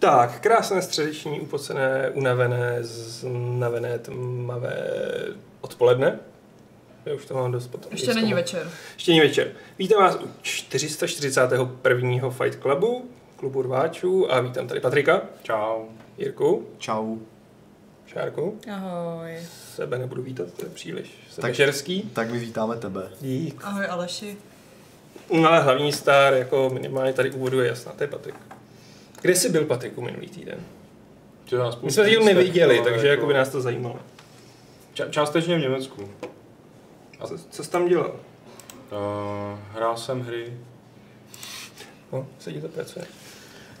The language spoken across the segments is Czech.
Tak, krásné středeční, upocené, unavené, znavené, tmavé odpoledne. Já už to mám dost potom. Ještě není večer. Ještě není večer. Vítám vás u 441. Fight Clubu, klubu rváčů a vítám tady Patrika. Čau. Jirku. Čau. Šárku. Ahoj. Sebe nebudu vítat, to je příliš sebežerský. Tak, tak my vítáme tebe. Dík. Ahoj Aleši. No ale hlavní star, jako minimálně tady úvodu je jasná, to je Patrik. Kde jsi byl, Patriku, minulý týden? My jsme díl neviděli, takže jako by nás to zajímalo. Ča- částečně v Německu. A co, co jsi tam dělal? Uh, hrál jsem hry. No, se ti to pracuje.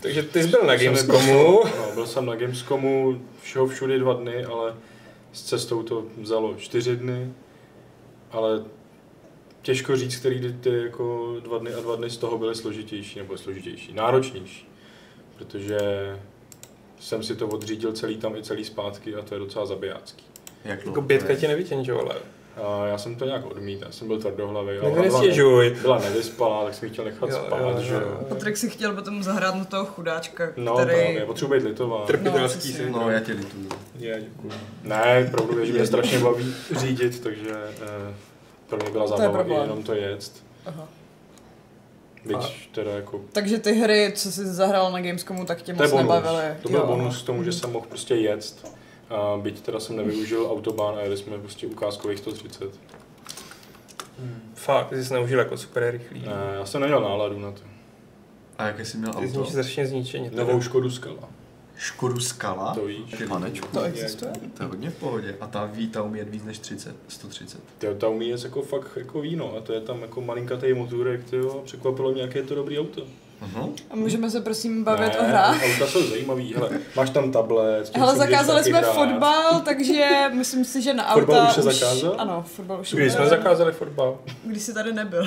Takže ty jsi byl na Gamescomu. No, byl jsem na Gamescomu všeho všude dva dny, ale s cestou to vzalo čtyři dny. Ale těžko říct, který ty jako dva dny a dva dny z toho byly složitější, nebo složitější, náročnější. Protože jsem si to odřídil celý tam i celý zpátky a to je docela zabijácký. Jak Jako bětka tě nevytěžovala. A já jsem to nějak odmítl, já jsem byl tvrdohlavý. Ona byla- nestěžuj. Byla nevyspalá, tak jsem ji chtěl nechat Jo, spát, jo, že jo, jo. jo. Patrik si chtěl potom zahrát na toho chudáčka, No, který... právě, potřebuji být litován. Trpitelský přesně. syndrom. No, já tě lituju. Je, děkuji. Ne, pravdu je, že mě strašně baví řídit, takže eh, pro mě byla To je zábava i problém. jenom to jet. Aha. Byť teda jako, Takže ty hry, co jsi zahrál na Gamescomu, tak tě to moc bonus. nebavily. To byl Jo. bonus k tomu, že jsem mohl prostě jet. A byť teda jsem nevyužil autobahn a jeli jsme prostě ukázkových 130. Fakt, ty jsi neužil jako super rychlý. Ne, já jsem neměl náladu na to. A jaké jsi měl Ty auto? jsi strašně zničeně. Novou Škodu Skala. Škodu Skala? To víš. Ty manečku. To existuje? To je hodně v pohodě. A ta ví, ta umí jet víc než 30, 130. Tyjo, ta umí jet jako fakt jako víno a to je tam jako malinkatý motůrek, tyjo, překvapilo mě, jaké je to dobrý auto. Uh-huh. A můžeme se prosím bavit ne, o hrách? Auta jsou zajímavý, hele, máš tam tablet, Hele, zakázali jsme hrát. fotbal, takže myslím si, že na auta Fotbal už se zakázal? Ano, fotbal už Kdy jsme zakázali fotbal? Když jsi tady nebyl.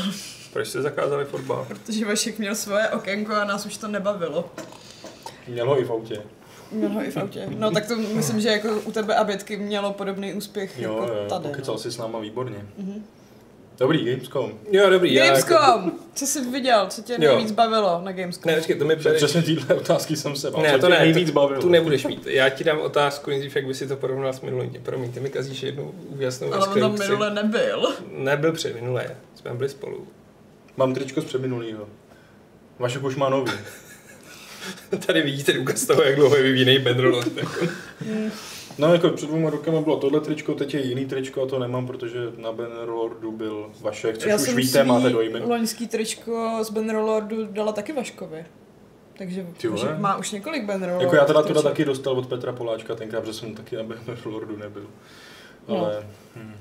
Proč jste zakázali fotbal? Protože Vašek měl svoje okénko a nás už to nebavilo. Měl ho i v autě. Měl ho i v autě. No tak to myslím, že jako u tebe a Bětky mělo podobný úspěch Jo, jako jo, tady. pokecal No. si s náma výborně. Mhm. Dobrý, Gamescom. Jo, dobrý. Gamescom! Co jsi viděl? Co tě Jo. nejvíc bavilo na Gamescomu? Ne, počkej, to mi přede... Přesně téhle otázky jsem se bál. Ne, Co to ne, nejvíc to, bavilo. tu nebudeš mít. Já ti dám otázku nejdřív, jak by si to porovnal s minulým. Promiň, ty mi kazíš jednu úžasnou Ale on tam minule nebyl. Nebyl před minulé, jsme byli spolu. Mám tričko z předminulýho. Vašek už má nový. Tady vidíte důkaz toho, jak dlouho je vyvíjený Ben Roland. Jako. No jako před dvěma rokama bylo tohle tričko, teď je jiný tričko a to nemám, protože na Bannerlordu byl Vašek, což Já už jsem víte, svý máte dojmy. loňský tričko z Bannerlordu dala taky Vaškovi. Takže Ty vole. Vašek má už několik Bannerlord. Jako já teda tohle triček. taky dostal od Petra Poláčka tenkrát, protože jsem taky na Bannerlordu nebyl. No. Ale hm,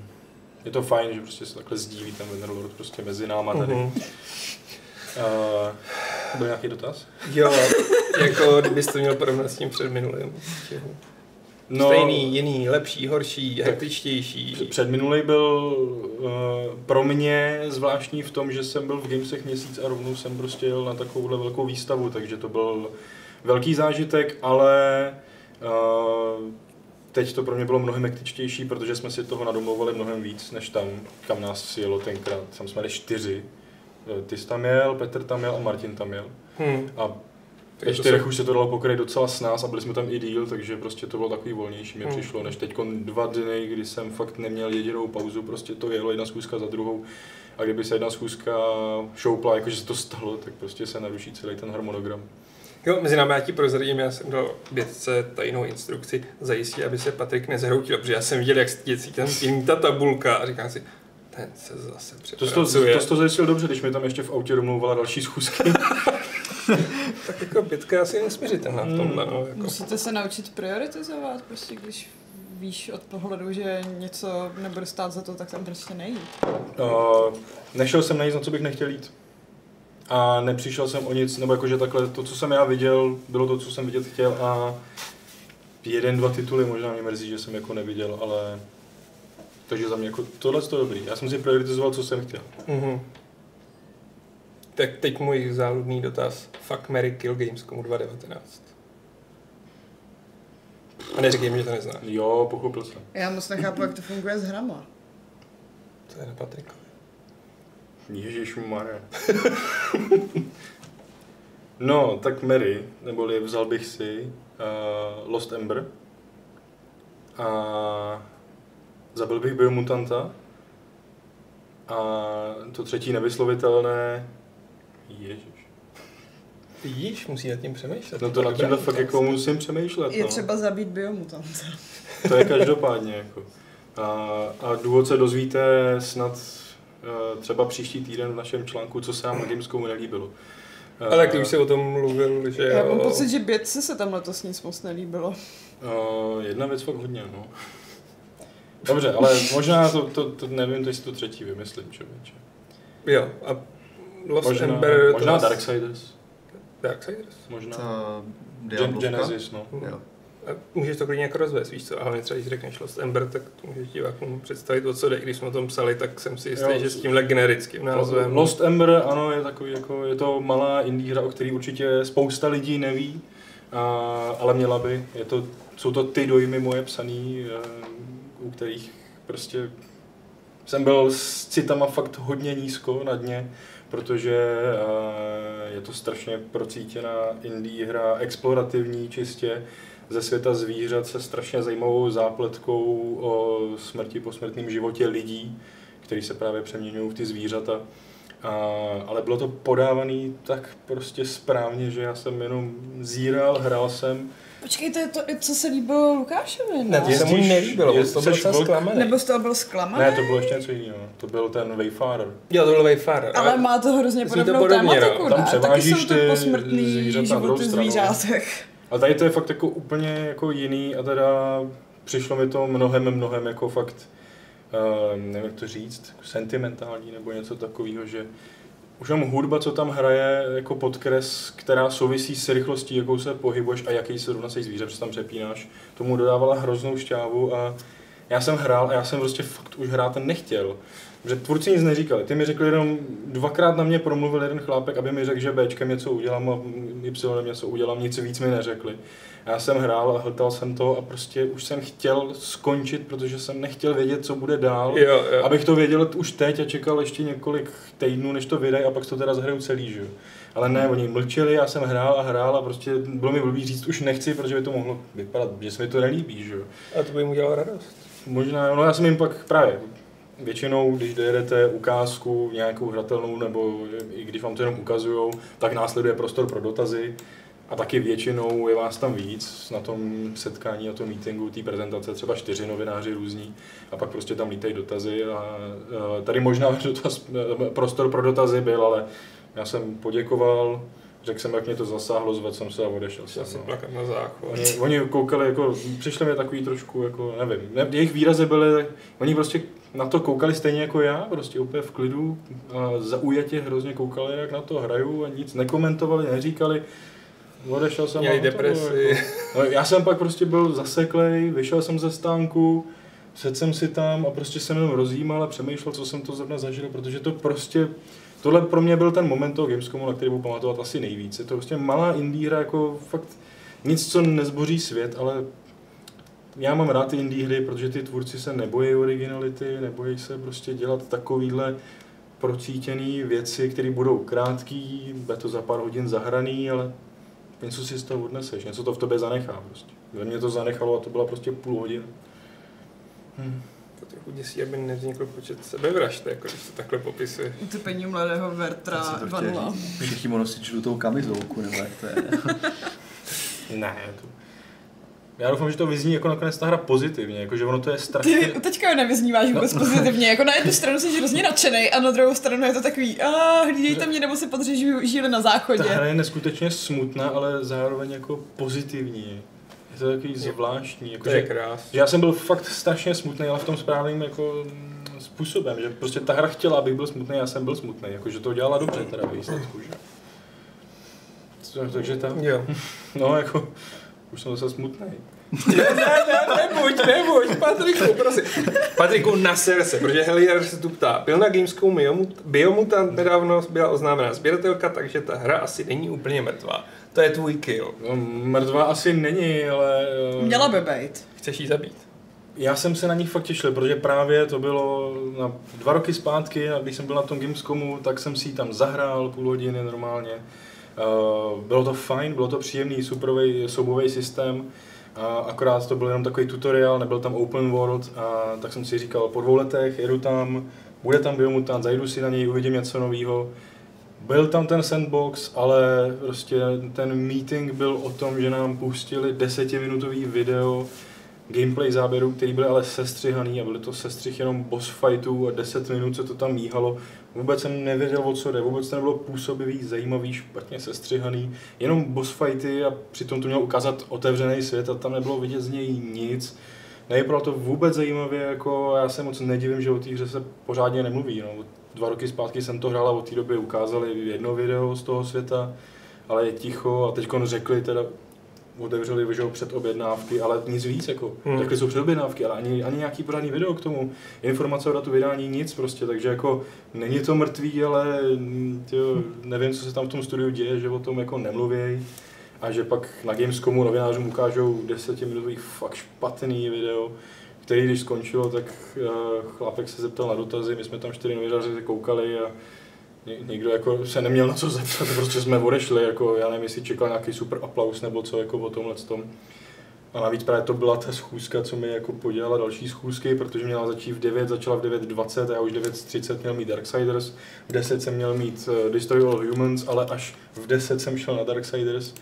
je to fajn, že prostě se takhle sdílí ten Bannerlord prostě mezi náma tady. Mhm. Uh, byl nějaký dotaz? Jo, jako kdybys to měl porovnat s tím před minulým. No, Stejný, jiný, lepší, horší, hektičtější. Předminulý byl uh, pro mě zvláštní v tom, že jsem byl v Gamesech měsíc a rovnou jsem prostě jel na takovouhle velkou výstavu, takže to byl velký zážitek, ale uh, teď to pro mě bylo mnohem hektičtější, protože jsme si toho nadomlouvali mnohem víc, než tam, kam nás jelo tenkrát. Tam jsme jeli čtyři. Eh, Ty jsi tam jel, Petr tam jel a Martin tam jel. Hmm. A ve to čtyřech jsou- už se to dalo pokryt docela s nás a byli jsme tam i díl, takže prostě to bylo takový volnější, mi Hmm. přišlo, než teď dva dny, kdy jsem fakt neměl jedinou pauzu, prostě to jelo jedna schůzka za druhou. A kdyby se jedna schůzka šoupla, jakože se to stalo, tak prostě se naruší celý ten harmonogram. Jo, mezi námi já ti prozradím, já jsem dal bětce tajnou instrukci zajistit, aby se Patrik nezhroutil, protože já jsem viděl, jak děcí tam tím ta tabulka a říkám si, ten se zase To jsi to, přepracuje. to, jsi to zajistil dobře, když mi tam ještě v autě domlouvala další schůzky. Tak jako bětka je asi nesměřitelná v tomhle. No, jako. Musíte se naučit prioritizovat, prostě když víš od pohledu, že něco nebude stát za to, tak tam prostě nejít. Uh, nešel jsem na nic, na co bych nechtěl jít. A nepřišel jsem o nic, nebo jakože takhle, to, co jsem já viděl, bylo to, co jsem vidět chtěl a jeden, dva tituly možná mě mrzí, že jsem jako neviděl, ale takže za mě jako tohle je to dobrý. Já jsem si prioritizoval, co jsem chtěl. Mhm. Tak teď můj záludný dotaz. Fuck Mary Kill Gamescomu 2019. A neříkej mi, že to neznáš. Jo, pochopil jsem. Já moc nechápu, jak to funguje s hrama. To je na Patrikovi. Ježišmarja. No, tak Mary, neboli vzal bych si uh, Lost Ember a zabil bych Biomutanta a to třetí nevyslovitelné, ježiš. Vidíš, musí nad tím přemýšlet. No to nad tímhle fakt jako musím přemýšlet. Je no. třeba zabít biomutanta. To je každopádně jako. A, a důvod se dozvíte snad uh, třeba příští týden v našem článku, co se nám na Gamescomu nelíbilo. Uh, Ale ty už se o tom mluvil, že Já mám pocit, že Bětce se tam letos nic moc nelíbilo. Uh, jedna věc fakt hodně, no. Dobře, ale možná to, to, to nevím, to jestli to třetí vymyslím, člověče. Jo, a Lost Možná, Ember... to možná vás- Darksiders. Darksiders. Možná. Ta Gen-? Genesis, no. Jo. A můžeš to klidně jako rozvést, víš co? A hlavně třeba, když řekneš Lost Ember, tak to můžeš divákům představit, o co jde. I Když jsme o tom psali, tak jsem si jistý, Jo. že s tímhle generickým názvem... Lost Ember, ano, je takový, jako, je to malá indie hra, o který určitě spousta lidí neví, a, ale měla by. Je to, jsou to ty dojmy moje psaný, eh, kterých prostě jsem byl s citama fakt hodně nízko na dně, protože eh, je to strašně procítěná indie hra, explorativní čistě, ze světa zvířat se strašně zajímavou zápletkou o smrti, posmrtném životě lidí, který se právě přeměňují v ty zvířata. A, ale bylo to podávaný tak prostě správně, že já jsem jenom zíral, hrál jsem. Počkej, to je to, co se líbilo Lukášovi, Ne, ne? to se mu nelíbilo, jest- to byl docela zklamaný. Nebo z toho byl zklamaný? Ne, to bylo ještě něco jiného. To byl ten Wayfarer. Jo, to byl Wayfarer. Ale má to hrozně Zní to podobnou podobně, no. tématiku, Tam ne? Taky převážíš jsou to ty posmrtný zvířata na druhou životy stranu. zvířátek. A tady to je fakt jako úplně jako jiný a teda přišlo mi to mnohem, mnohem jako fakt, uh, nevím jak to říct, jako sentimentální nebo něco takového, že už jenom hudba, co tam hraje, jako podkres, která souvisí s rychlostí, jakou se pohybuješ a jaký se zrovna se zvíře, protože tam přepínáš, tomu dodávala hroznou šťávu a já jsem hrál a já jsem prostě fakt už hrát nechtěl. Že tvůrci nic neříkali. Ty mi řekli jenom, dvakrát na mě promluvil jeden chlápek, aby mi řekl, že Bčkem něco udělám a Y něco udělám, nic víc mi neřekli. Já jsem hrál a hltal jsem to a prostě už jsem chtěl skončit, protože jsem nechtěl vědět, co bude dál. Jo, jo. Abych to věděl už teď a čekal ještě několik týdnů, než to vydají a pak to teda zahraju celý, že. Ale ne, oni mlčeli, já jsem hrál a hrál a prostě bylo mi blbý říct, už nechci, protože by to mohlo vypadat, že se mi to nelíbí, že jo. A to by mu udělalo radost. Možná, no já jsem jim pak právě většinou, když dojedete ukázku nějakou hratelnou, nebo i když vám to jenom ukazujou, tak následuje prostor pro dotazy. A taky většinou je vás tam víc na tom setkání, na tom meetingu, té prezentace, třeba čtyři novináři různí a pak prostě tam lítají dotazy a e, tady možná dotaz, e, prostor pro dotazy byl, ale já jsem poděkoval, řekl jsem, jak mě to zasáhlo, zvedl jsem se a odešel jsem. Si no. plakat na záchod. Oni, oni koukali jako, přišli mi takový trošku jako, nevím, ne, jejich výrazy byly, oni prostě na to koukali stejně jako já, prostě úplně v klidu a zaujatě hrozně koukali, jak na to hraju a nic nekomentovali, neříkali. Odešel jsem Měli depresi. Jako. Já jsem pak prostě byl zaseklej, vyšel jsem ze stánku, sedl jsem si tam a prostě jsem jenom rozjímal a přemýšlel, co jsem to zrovna zažil, protože to prostě, tohle pro mě byl ten moment toho Gamescomu, na který budu pamatovat asi nejvíc. Je to prostě malá indie hra, jako fakt nic, co nezboří svět, ale já mám rád ty indie hry, protože ty tvůrci se nebojí originality, nebojí se prostě dělat takovýhle procítěný věci, které budou krátký, bude to za pár hodin zahraný, ale něco si z toho odneseš, něco to v tobě zanechá prostě. Ve mně to zanechalo a to byla prostě půl hodiny. Hm. To trochu děsí, aby nevznikl počet sebevražd, jako když to takhle popisuje. Utopení mladého Vertra Jsem si to chtěl 2.0. říct. Všichni mu nosit žlutou kamizolku, nebo jak to je. Ne, to... Já doufám, že to vyzní jako nakonec ta hra pozitivně, jako že ono to je strašně... Ty teďka ho nevyzníváš vůbec pozitivně. Jako na jednu stranu jsi hrozně nadšený a na druhou stranu je to takový, a hlídejte mě, nebo si podřeš žíly na Ta záchodě. hra je neskutečně smutná, ale zároveň jako pozitivní. Je to takový zvláštní, jako To je že, krás. že já jsem byl fakt strašně smutný, ale v tom správným jako způsobem, že prostě ta hra chtěla, abych byl smutný, já jsem byl smutný, jako že to udělala dobře teda ve výsledku, že? Takže ta, Jo. no jako, už jsem zase smutný. Ne, ne, ne, nebuď, nebuď, Patriku, prosím. Patriku, naser se, protože Helier se tu ptá. Byl na Gamescomu Biomut- Biomutant nedávno byla oznámená sběratelka, takže ta hra asi není úplně mrtvá. To je tvůj kill. No, mrtvá asi není, ale... eh, Měla by být. Chceš jí zabít? Já jsem se na nich fakt těšil, protože právě to bylo na dva roky zpátky, a když jsem byl na tom Gamescomu, tak jsem si ji tam zahrál půl hodiny normálně. Uh, bylo to fajn, bylo to příjemný, superový soubový systém, akorát to byl jenom takový tutoriál, nebyl tam open world, a tak jsem si říkal, po dvou letech jedu tam, bude tam biomutant, zajdu si na něj, uvidím něco nového. Byl tam ten sandbox, ale prostě ten meeting byl o tom, že nám pustili desetiminutový video gameplay záběrů, který byly ale sestřihaný a byly to sestřih jenom boss fightů a 10 minut se to tam míhalo. Vůbec jsem nevěděl, o co jde, vůbec to nebylo působivý, zajímavý, špatně sestřihaný, jenom boss fighty a přitom to měl ukázat otevřený svět a tam nebylo vidět z něj nic. Nevypadalo to vůbec zajímavě, jako já se moc nedivím, že o té hře se pořádně nemluví. No. Dva roky zpátky jsem to hrál a od té doby ukázali jedno video z toho světa, ale je ticho a teď řekli teda otevřeli vyžou před objednávky, ale nic víc, jako, hmm. řekli jsou před objednávky, ale ani, ani nějaký pořádný video k tomu, informace o datu vydání, nic prostě, takže jako není to mrtvý, ale tyjo, nevím, co se tam v tom studiu děje, že o tom jako nemluvějí a že pak na Gamescomu novinářům ukážou desetiminutový fakt špatný video, který když skončilo, tak uh, chlapek se zeptal na dotazy, my jsme tam čtyři novináři koukali a někdo jako se neměl na co zeptat, prostě jsme odešli, jako já nevím, jestli čekal nějaký super aplaus nebo co jako o tomhle tom. A navíc právě to byla ta schůzka, co mi jako podělala další schůzky, protože měla začít v 9, začala v 9.20 a já už 9.30 měl mít Darksiders, v 10 jsem měl mít uh, Destroy All Humans, ale až v 10 jsem šel na Darksiders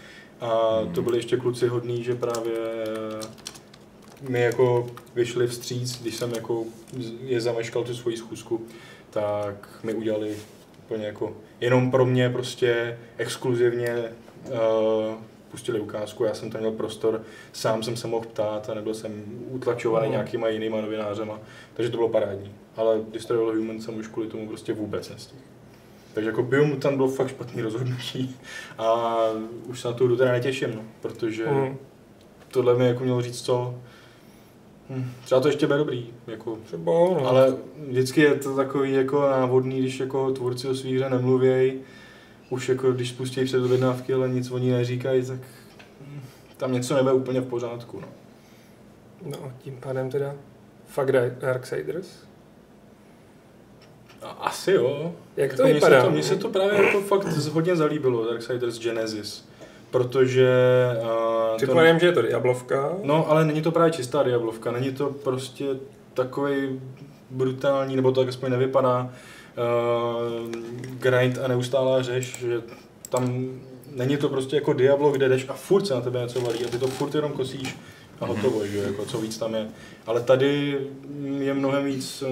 a to byli ještě kluci hodní, že právě uh, mi jako vyšli vstříc, když jsem jako je zameškal tu svoji schůzku, tak mi udělali úplně jako jenom pro mě prostě exkluzivně uh, pustili ukázku, já jsem tam měl prostor, sám jsem se mohl ptát a nebyl jsem utlačovaný mm. nějakýma jinýma novinářema, takže to bylo parádní. Ale Destroy All Human jsem už kvůli tomu prostě vůbec nestihl. Takže jako tam bylo fakt špatný rozhodnutí a už se na tu hru teda netěším, no, protože mm. tohle mi jako mělo říct co, Hmm, třeba to ještě bude dobrý, jako. Třeba, no. ale vždycky je to takový jako návodný, když jako tvůrci o svých hře nemluvějí, už jako když spustí před objednávky, ale nic oni neříkají, tak tam něco nebude úplně v pořádku. No, no tím pádem teda fakt Darksiders? No, asi jo. Jak to jako vypadá? Mně se to, mně se to právě jako fakt hodně zalíbilo, Darksiders Genesis protože... Uh, Předpokládám, že je to Diablovka. No, ale není to právě čistá Diablovka, není to prostě takový brutální, nebo to tak aspoň nevypadá, uh, grind a neustálá řeš, že tam není to prostě jako Diablo, kde jdeš a furt se na tebe něco valí a ty to furt jenom kosíš a hotovo, mm-hmm. že jako co víc tam je. Ale tady je mnohem víc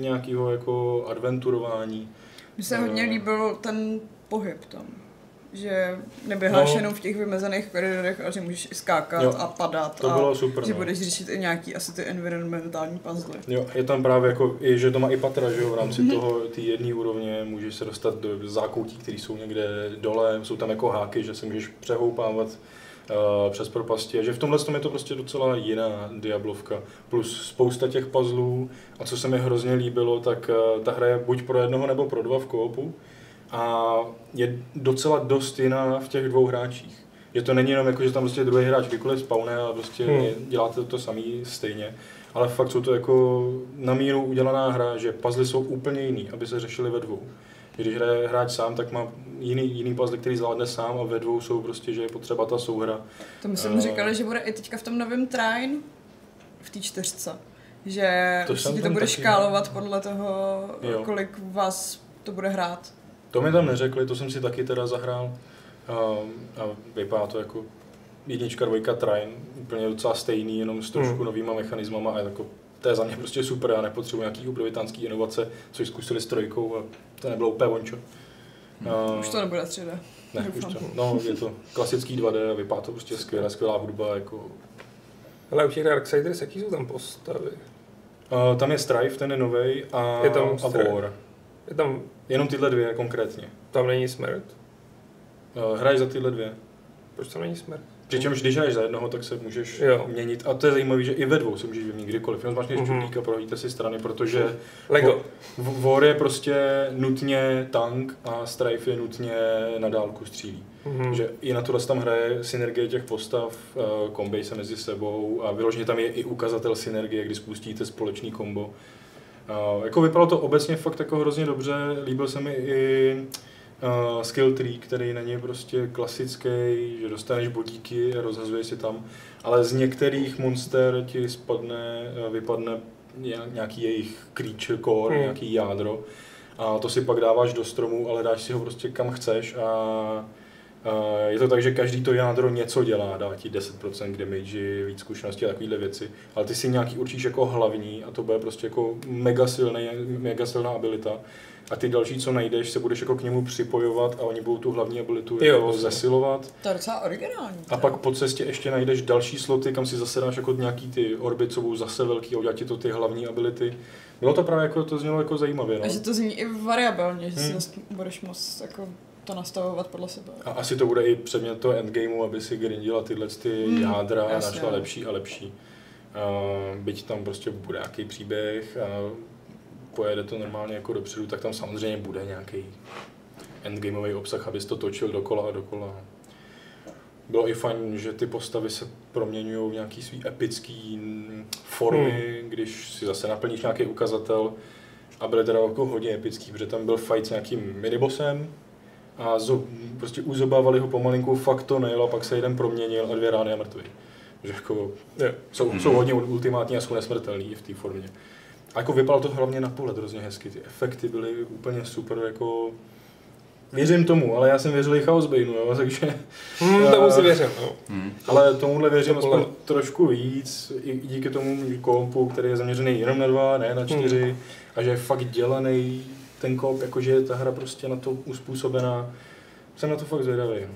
nějakého jako adventurování. Mně se hodně líbil ten pohyb tam že neběháš no. jenom v těch vymezených koridorech, ale že můžeš i skákat jo, a padat to a bylo super, že no. budeš řešit i nějaký asi ty environmentální puzzle. Jo, je tam právě jako, i, že to má i patra, že jo, v rámci mm-hmm. toho, té jedné úrovně můžeš se dostat do zákoutí, které jsou někde dole, jsou tam jako háky, že se můžeš přehoupávat uh, přes propasti, a že v tomhle tom je to prostě docela jiná Diablovka. Plus spousta těch puzzlů a co se mi hrozně líbilo, tak uh, ta hra je buď pro jednoho nebo pro dva v koopu, a je docela dost jiná v těch dvou hráčích. Že to není jenom jako, že tam prostě druhý hráč kdykoliv spawne a prostě hmm. děláte to samý stejně. Ale fakt jsou to jako na míru udělaná hra, že puzzle jsou úplně jiný, aby se řešily ve dvou. Když hraje hráč sám, tak má jiný, jiný puzzle, který zvládne sám a ve dvou jsou prostě, že je potřeba ta souhra. To my jsme uh, říkali, že bude i teďka v tom novém Trine, v té čtyřce. Že to, to bude škálovat podle toho, jo. kolik vás to bude hrát. To mi tam neřekli, to jsem si taky teda zahrál a, a vypadá to jako jednička, dvojka, train, úplně docela stejný, jenom s trošku hmm. novýma mechanismama a jako to je za mě prostě super, já nepotřebuji nějaký obrovitánský inovace, což zkusili s trojkou a to nebylo úplně vončo. Uh, už to nebude 3D. Ne, už to, no, je to klasický 2D a vypadá to prostě skvěle, skvělá hudba, jako... Ale u těch Darksiders, jaký jsou tam postavy? Uh, tam je Strife, ten je novej, a, je tam a War. Je tam... Jenom tyhle dvě konkrétně. Tam není smrt? Uh, hraješ za tyhle dvě. Proč tam není smrt? Přičemž když hraješ za jednoho, tak se můžeš jo. měnit. A to je zajímavé, že i ve dvou se můžeš vyměnit kdykoliv. Jenom zmáčkneš mm-hmm. a prohodíte si strany, protože Lego. War je prostě nutně tank a Strife je nutně na dálku střílí. Mm-hmm. Že i na tohle tam hraje synergie těch postav, uh, kombej se mezi sebou a vyloženě tam je i ukazatel synergie, kdy spustíte společný kombo. Uh, jako vypadalo to obecně fakt jako hrozně dobře, líbil se mi i uh, skill tree, který není prostě klasický, že dostaneš bodíky a rozhazuješ si tam, ale z některých monster ti spadne, uh, vypadne nějaký jejich creature core, hmm. nějaký jádro a to si pak dáváš do stromu, ale dáš si ho prostě kam chceš a je to tak, že každý to jádro něco dělá, dá ti 10% damage, víc zkušenosti a takovéhle věci, ale ty si nějaký určíš jako hlavní a to bude prostě jako mega, silný, mega silná abilita a ty další, co najdeš, se budeš jako k němu připojovat a oni budou tu hlavní abilitu jo, jako zesilovat. To je docela originální. A pak po cestě ještě najdeš další sloty, kam si zase dáš jako nějaký ty orby, co budou zase velký a udělat ti to ty hlavní ability. Bylo to právě jako, to znělo jako zajímavě. No. A že to zní i variabilně, že hmm. si budeš moc jako to nastavovat podle sebe. A asi to bude i předmět toho endgameu, aby si grindila tyhle ty hmm, jádra a našla lepší a lepší. Uh, byť tam prostě bude nějaký příběh a pojede to normálně jako dopředu, tak tam samozřejmě bude nějaký endgameový obsah, abys to točil dokola a dokola. Bylo i fajn, že ty postavy se proměňují v nějaký svý epický formy, hmm. když si zase naplníš nějaký ukazatel a byly teda jako hodně epický, protože tam byl fight s nějakým minibosem, a zo, prostě uzobávali ho pomalinku, fakt to nejel a pak se jeden proměnil a dvě rány a mrtvý. Že jako, je, jsou, mm-hmm. jsou hodně ultimátní a jsou nesmrtelní v té formě. A jako vypadalo to hlavně na pohled hrozně hezky, ty efekty byly úplně super, jako Věřím tomu, ale já jsem věřil i Chaos Baneu, jo, takže... Mm, tomu si věřím, no. Mm. Ale tomuhle věřím aspoň trošku víc, i díky tomu kompu, který je zaměřený jenom na dva, ne na čtyři, mm. a že je fakt dělaný ten kop, jakože je ta hra prostě na to uspůsobená. Jsem na to fakt zvědavý. No.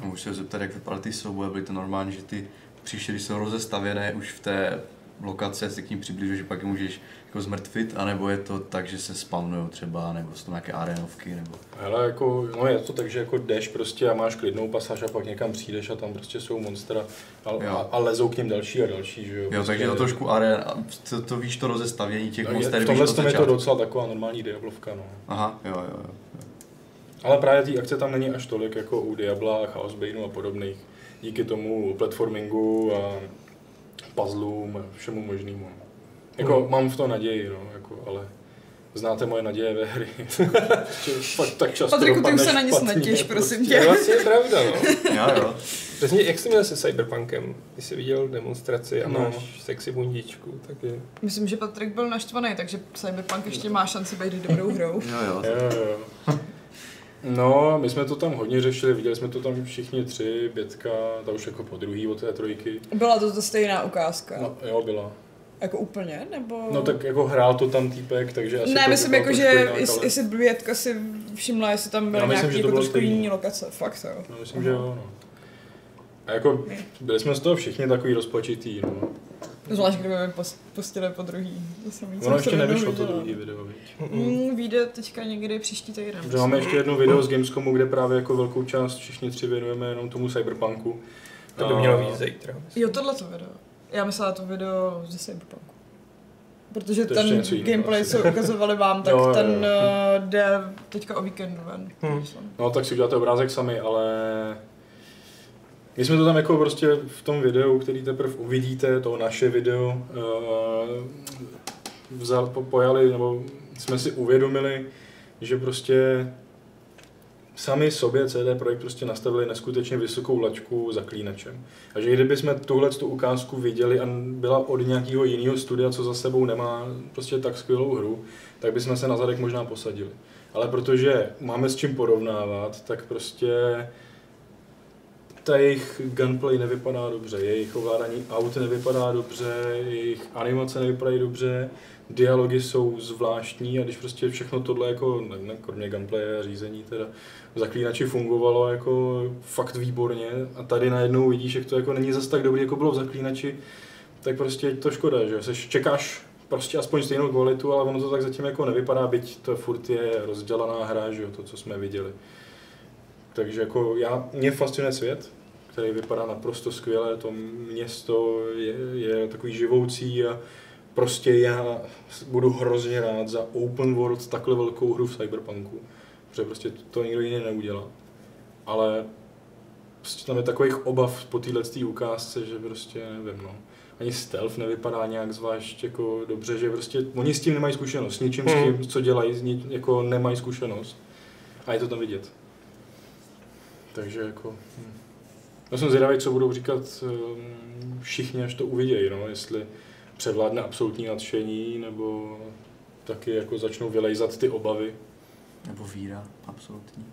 A můžu se zeptat, jak vypadaly ty souboje, byly to normálně, že ty příšery jsou rozestavěné už v té lokace, se k ním přibližuješ, že pak je můžeš jako zmrtvit, anebo je to tak, že se spawnují třeba, nebo jsou to nějaké arenovky, nebo... Hele, jako, no je to tak, že jako jdeš prostě a máš klidnou pasáž a pak někam přijdeš a tam prostě jsou monstra a, a, a lezou k něm další a další, že jo. Jo, takže to trošku aren, to, to, víš to rozestavění těch no, monster, V tomhle tom je to docela taková normální Diablovka, no. Aha, jo, jo, jo. Ale právě té akce tam není až tolik jako u Diabla, Chaos Baneu a podobných. Díky tomu platformingu a puzzlům a všemu možnému. Jako mm. mám v to naději, no, jako, ale znáte moje naděje ve hry. fakt tak často Patriku, ty už se na nic netěš, prosím tě. To vlastně je pravda, no. Já, jo. Přesně, jak jsi měl se Cyberpunkem? Když jsi viděl demonstraci a no. máš sexy bundičku, tak je... Myslím, že Patrik byl naštvaný, takže Cyberpunk ještě má šanci být dobrou hrou. jo, jo. jo, jo. No, my jsme to tam hodně řešili, viděli jsme to tam všichni tři, Bětka, ta už jako po druhý od té trojky. Byla to to stejná ukázka? No, jo, byla. Jako úplně, nebo? No tak jako hrál to tam týpek, takže asi Ne, myslím jako, že jinak, jestli Bětka si všimla, jestli tam byla nějaký jako trošku jiný lokace, fakt jo. No, myslím, že jo, no. A jako byli jsme z toho všichni takový rozpačitý, no. Zvlášť, kdyby mi pustili po druhý. Ono ještě nevyšlo to druhý video, viď? Mm, vyjde teďka někdy příští týden. Že máme ještě jedno video z Gamescomu, kde právě jako velkou část všichni tři věnujeme jenom tomu Cyberpunku. To by mělo víc zítra. Jo, tohle to video. Já myslela to video ze Cyberpunku. Protože to ten gameplay, co ukazovali vám, tak jo, ten jo. Uh, jde teďka o víkendu ven. Hmm. No tak si uděláte obrázek sami, ale my jsme to tam jako prostě v tom videu, který teprve uvidíte, to naše video, uh, vzal, po, pojali, nebo jsme si uvědomili, že prostě sami sobě CD Projekt prostě nastavili neskutečně vysokou lačku zaklínačem. A že kdyby jsme tuhle tu ukázku viděli a byla od nějakého jiného studia, co za sebou nemá prostě tak skvělou hru, tak bychom se na zadek možná posadili. Ale protože máme s čím porovnávat, tak prostě ta jejich gunplay nevypadá dobře, jejich ovládání aut nevypadá dobře, jejich animace nevypadají dobře, dialogy jsou zvláštní a když prostě všechno tohle jako, ne, ne, kromě gameplaye a řízení teda, v zaklínači fungovalo jako fakt výborně a tady najednou vidíš, že to jako není zas tak dobrý, jako bylo v zaklínači, tak prostě to škoda, že Seš, čekáš prostě aspoň stejnou kvalitu, ale ono to tak zatím jako nevypadá, byť to furt je rozdělaná hra, že jo, to, co jsme viděli. Takže jako já, mě fascinuje svět, který vypadá naprosto skvěle, to město je, je takový živoucí a prostě já budu hrozně rád za open world takhle velkou hru v Cyberpunku, protože prostě to nikdo jiný neudělá. Ale prostě tam je takových obav po téhle ukázce, že prostě nevím, no. Ani stealth nevypadá nějak zvlášť jako dobře, že prostě oni s tím nemají zkušenost, s ničím hmm. s tím, co dělají, jako nemají zkušenost. A je to tam vidět. Takže jako... Hm. Já jsem zvědavý, co budou říkat um, všichni, až to uvidějí, no, jestli převládne absolutní nadšení, nebo taky jako začnou vylejzat ty obavy. Nebo víra absolutní.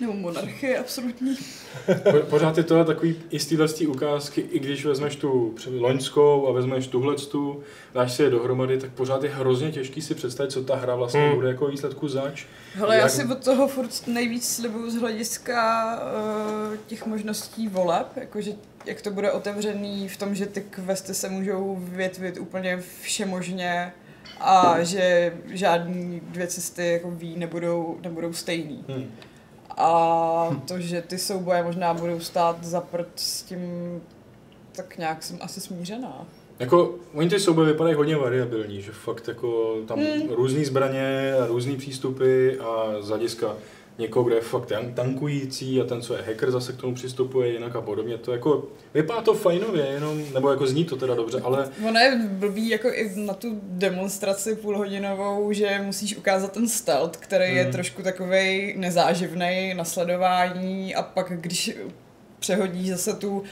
Nebo monarchie absolutní. Pořád je to takový i z ukázky, i když vezmeš tu loňskou a vezmeš tuhle tu, dáš si je dohromady, tak pořád je hrozně těžký si představit, co ta hra vlastně hmm. bude jako výsledku zač. Hele, Jak... já si od toho furt nejvíc slibuju z hlediska uh, těch možností voleb, jakože jak to bude otevřený v tom, že ty questy se můžou větvit úplně všemožně a že žádný dvě cesty jako ví nebudou, nebudou stejný. Hmm. A to, že ty souboje možná budou stát za prd s tím, tak nějak jsem asi smířená. Jako, oni ty souboje vypadají hodně variabilní, že fakt jako tam hmm. různý zbraně, různý přístupy a z hlediska někoho, kdo je fakt tankující a ten, co je hacker, zase k tomu přistupuje jinak a podobně. To jako, vypadá to fajnově, jenom, nebo jako zní to teda dobře, ale... Ono je blbý jako i na tu demonstraci půlhodinovou, že musíš ukázat ten stealth, který hmm. je trošku takovej nezáživný na sledování a pak když přehodíš zase tu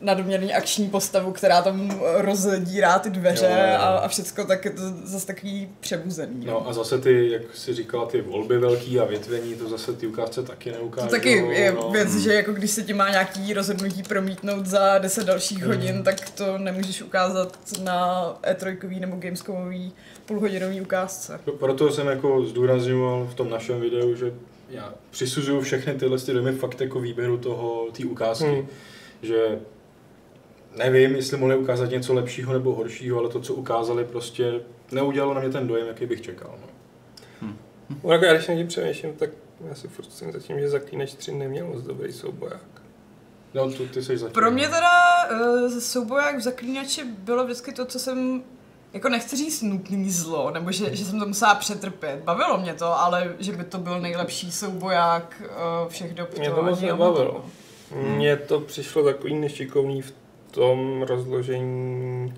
nadměrně akční postavu, která tam rozdírá ty dveře jo, jo. A, a všecko, tak je to zase takový přebuzený. No a zase ty, jak si říkala, ty volby velký a větvení, to zase ty ukázce taky neukážou. To taky je no. věc, že jako když se ti má nějaký rozhodnutí promítnout za 10 dalších hmm. hodin, tak to nemůžeš ukázat na E3 nebo Gamescomový půlhodinový ukázce. Proto jsem jako zdůrazňoval v tom našem videu, že já přisuzuju všechny tyhle ty domy fakt jako výběru toho, té ukázky. Hmm. Že nevím, jestli mohli ukázat něco lepšího nebo horšího, ale to, co ukázali, prostě neudělalo na mě ten dojem, jaký bych čekal. No. Hmm. Jako já když na tím přemýšlím, tak já si furt jsem zatím, že Zaklínač 3 neměl moc dobrý souboják. No, to ty jsi zatím. Pro mě teda uh, souboják v Zaklínači bylo vždycky to, co jsem jako nechci říct nutný zlo, nebo že, že jsem to musela přetrpět. Bavilo mě to, ale že by to byl nejlepší souboják uh, všech dob. Mě to moc nebavilo. Mně to přišlo takový nešikovný v tom rozložení,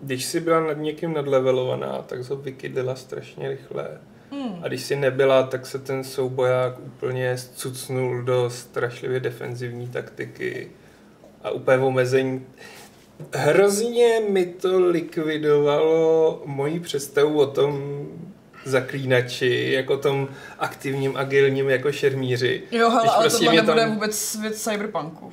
když jsi byla nad někým nadlevelovaná, tak se vykydlila strašně rychle. Hmm. A když si nebyla, tak se ten souboják úplně zcucnul do strašlivě defenzivní taktiky a úplně omezení. Hrozně mi to likvidovalo moji představu o tom zaklínači, jako tom aktivním, agilním jako šermíři. Jo, hele, ale prostě tohle nebude tam... vůbec svět cyberpunku.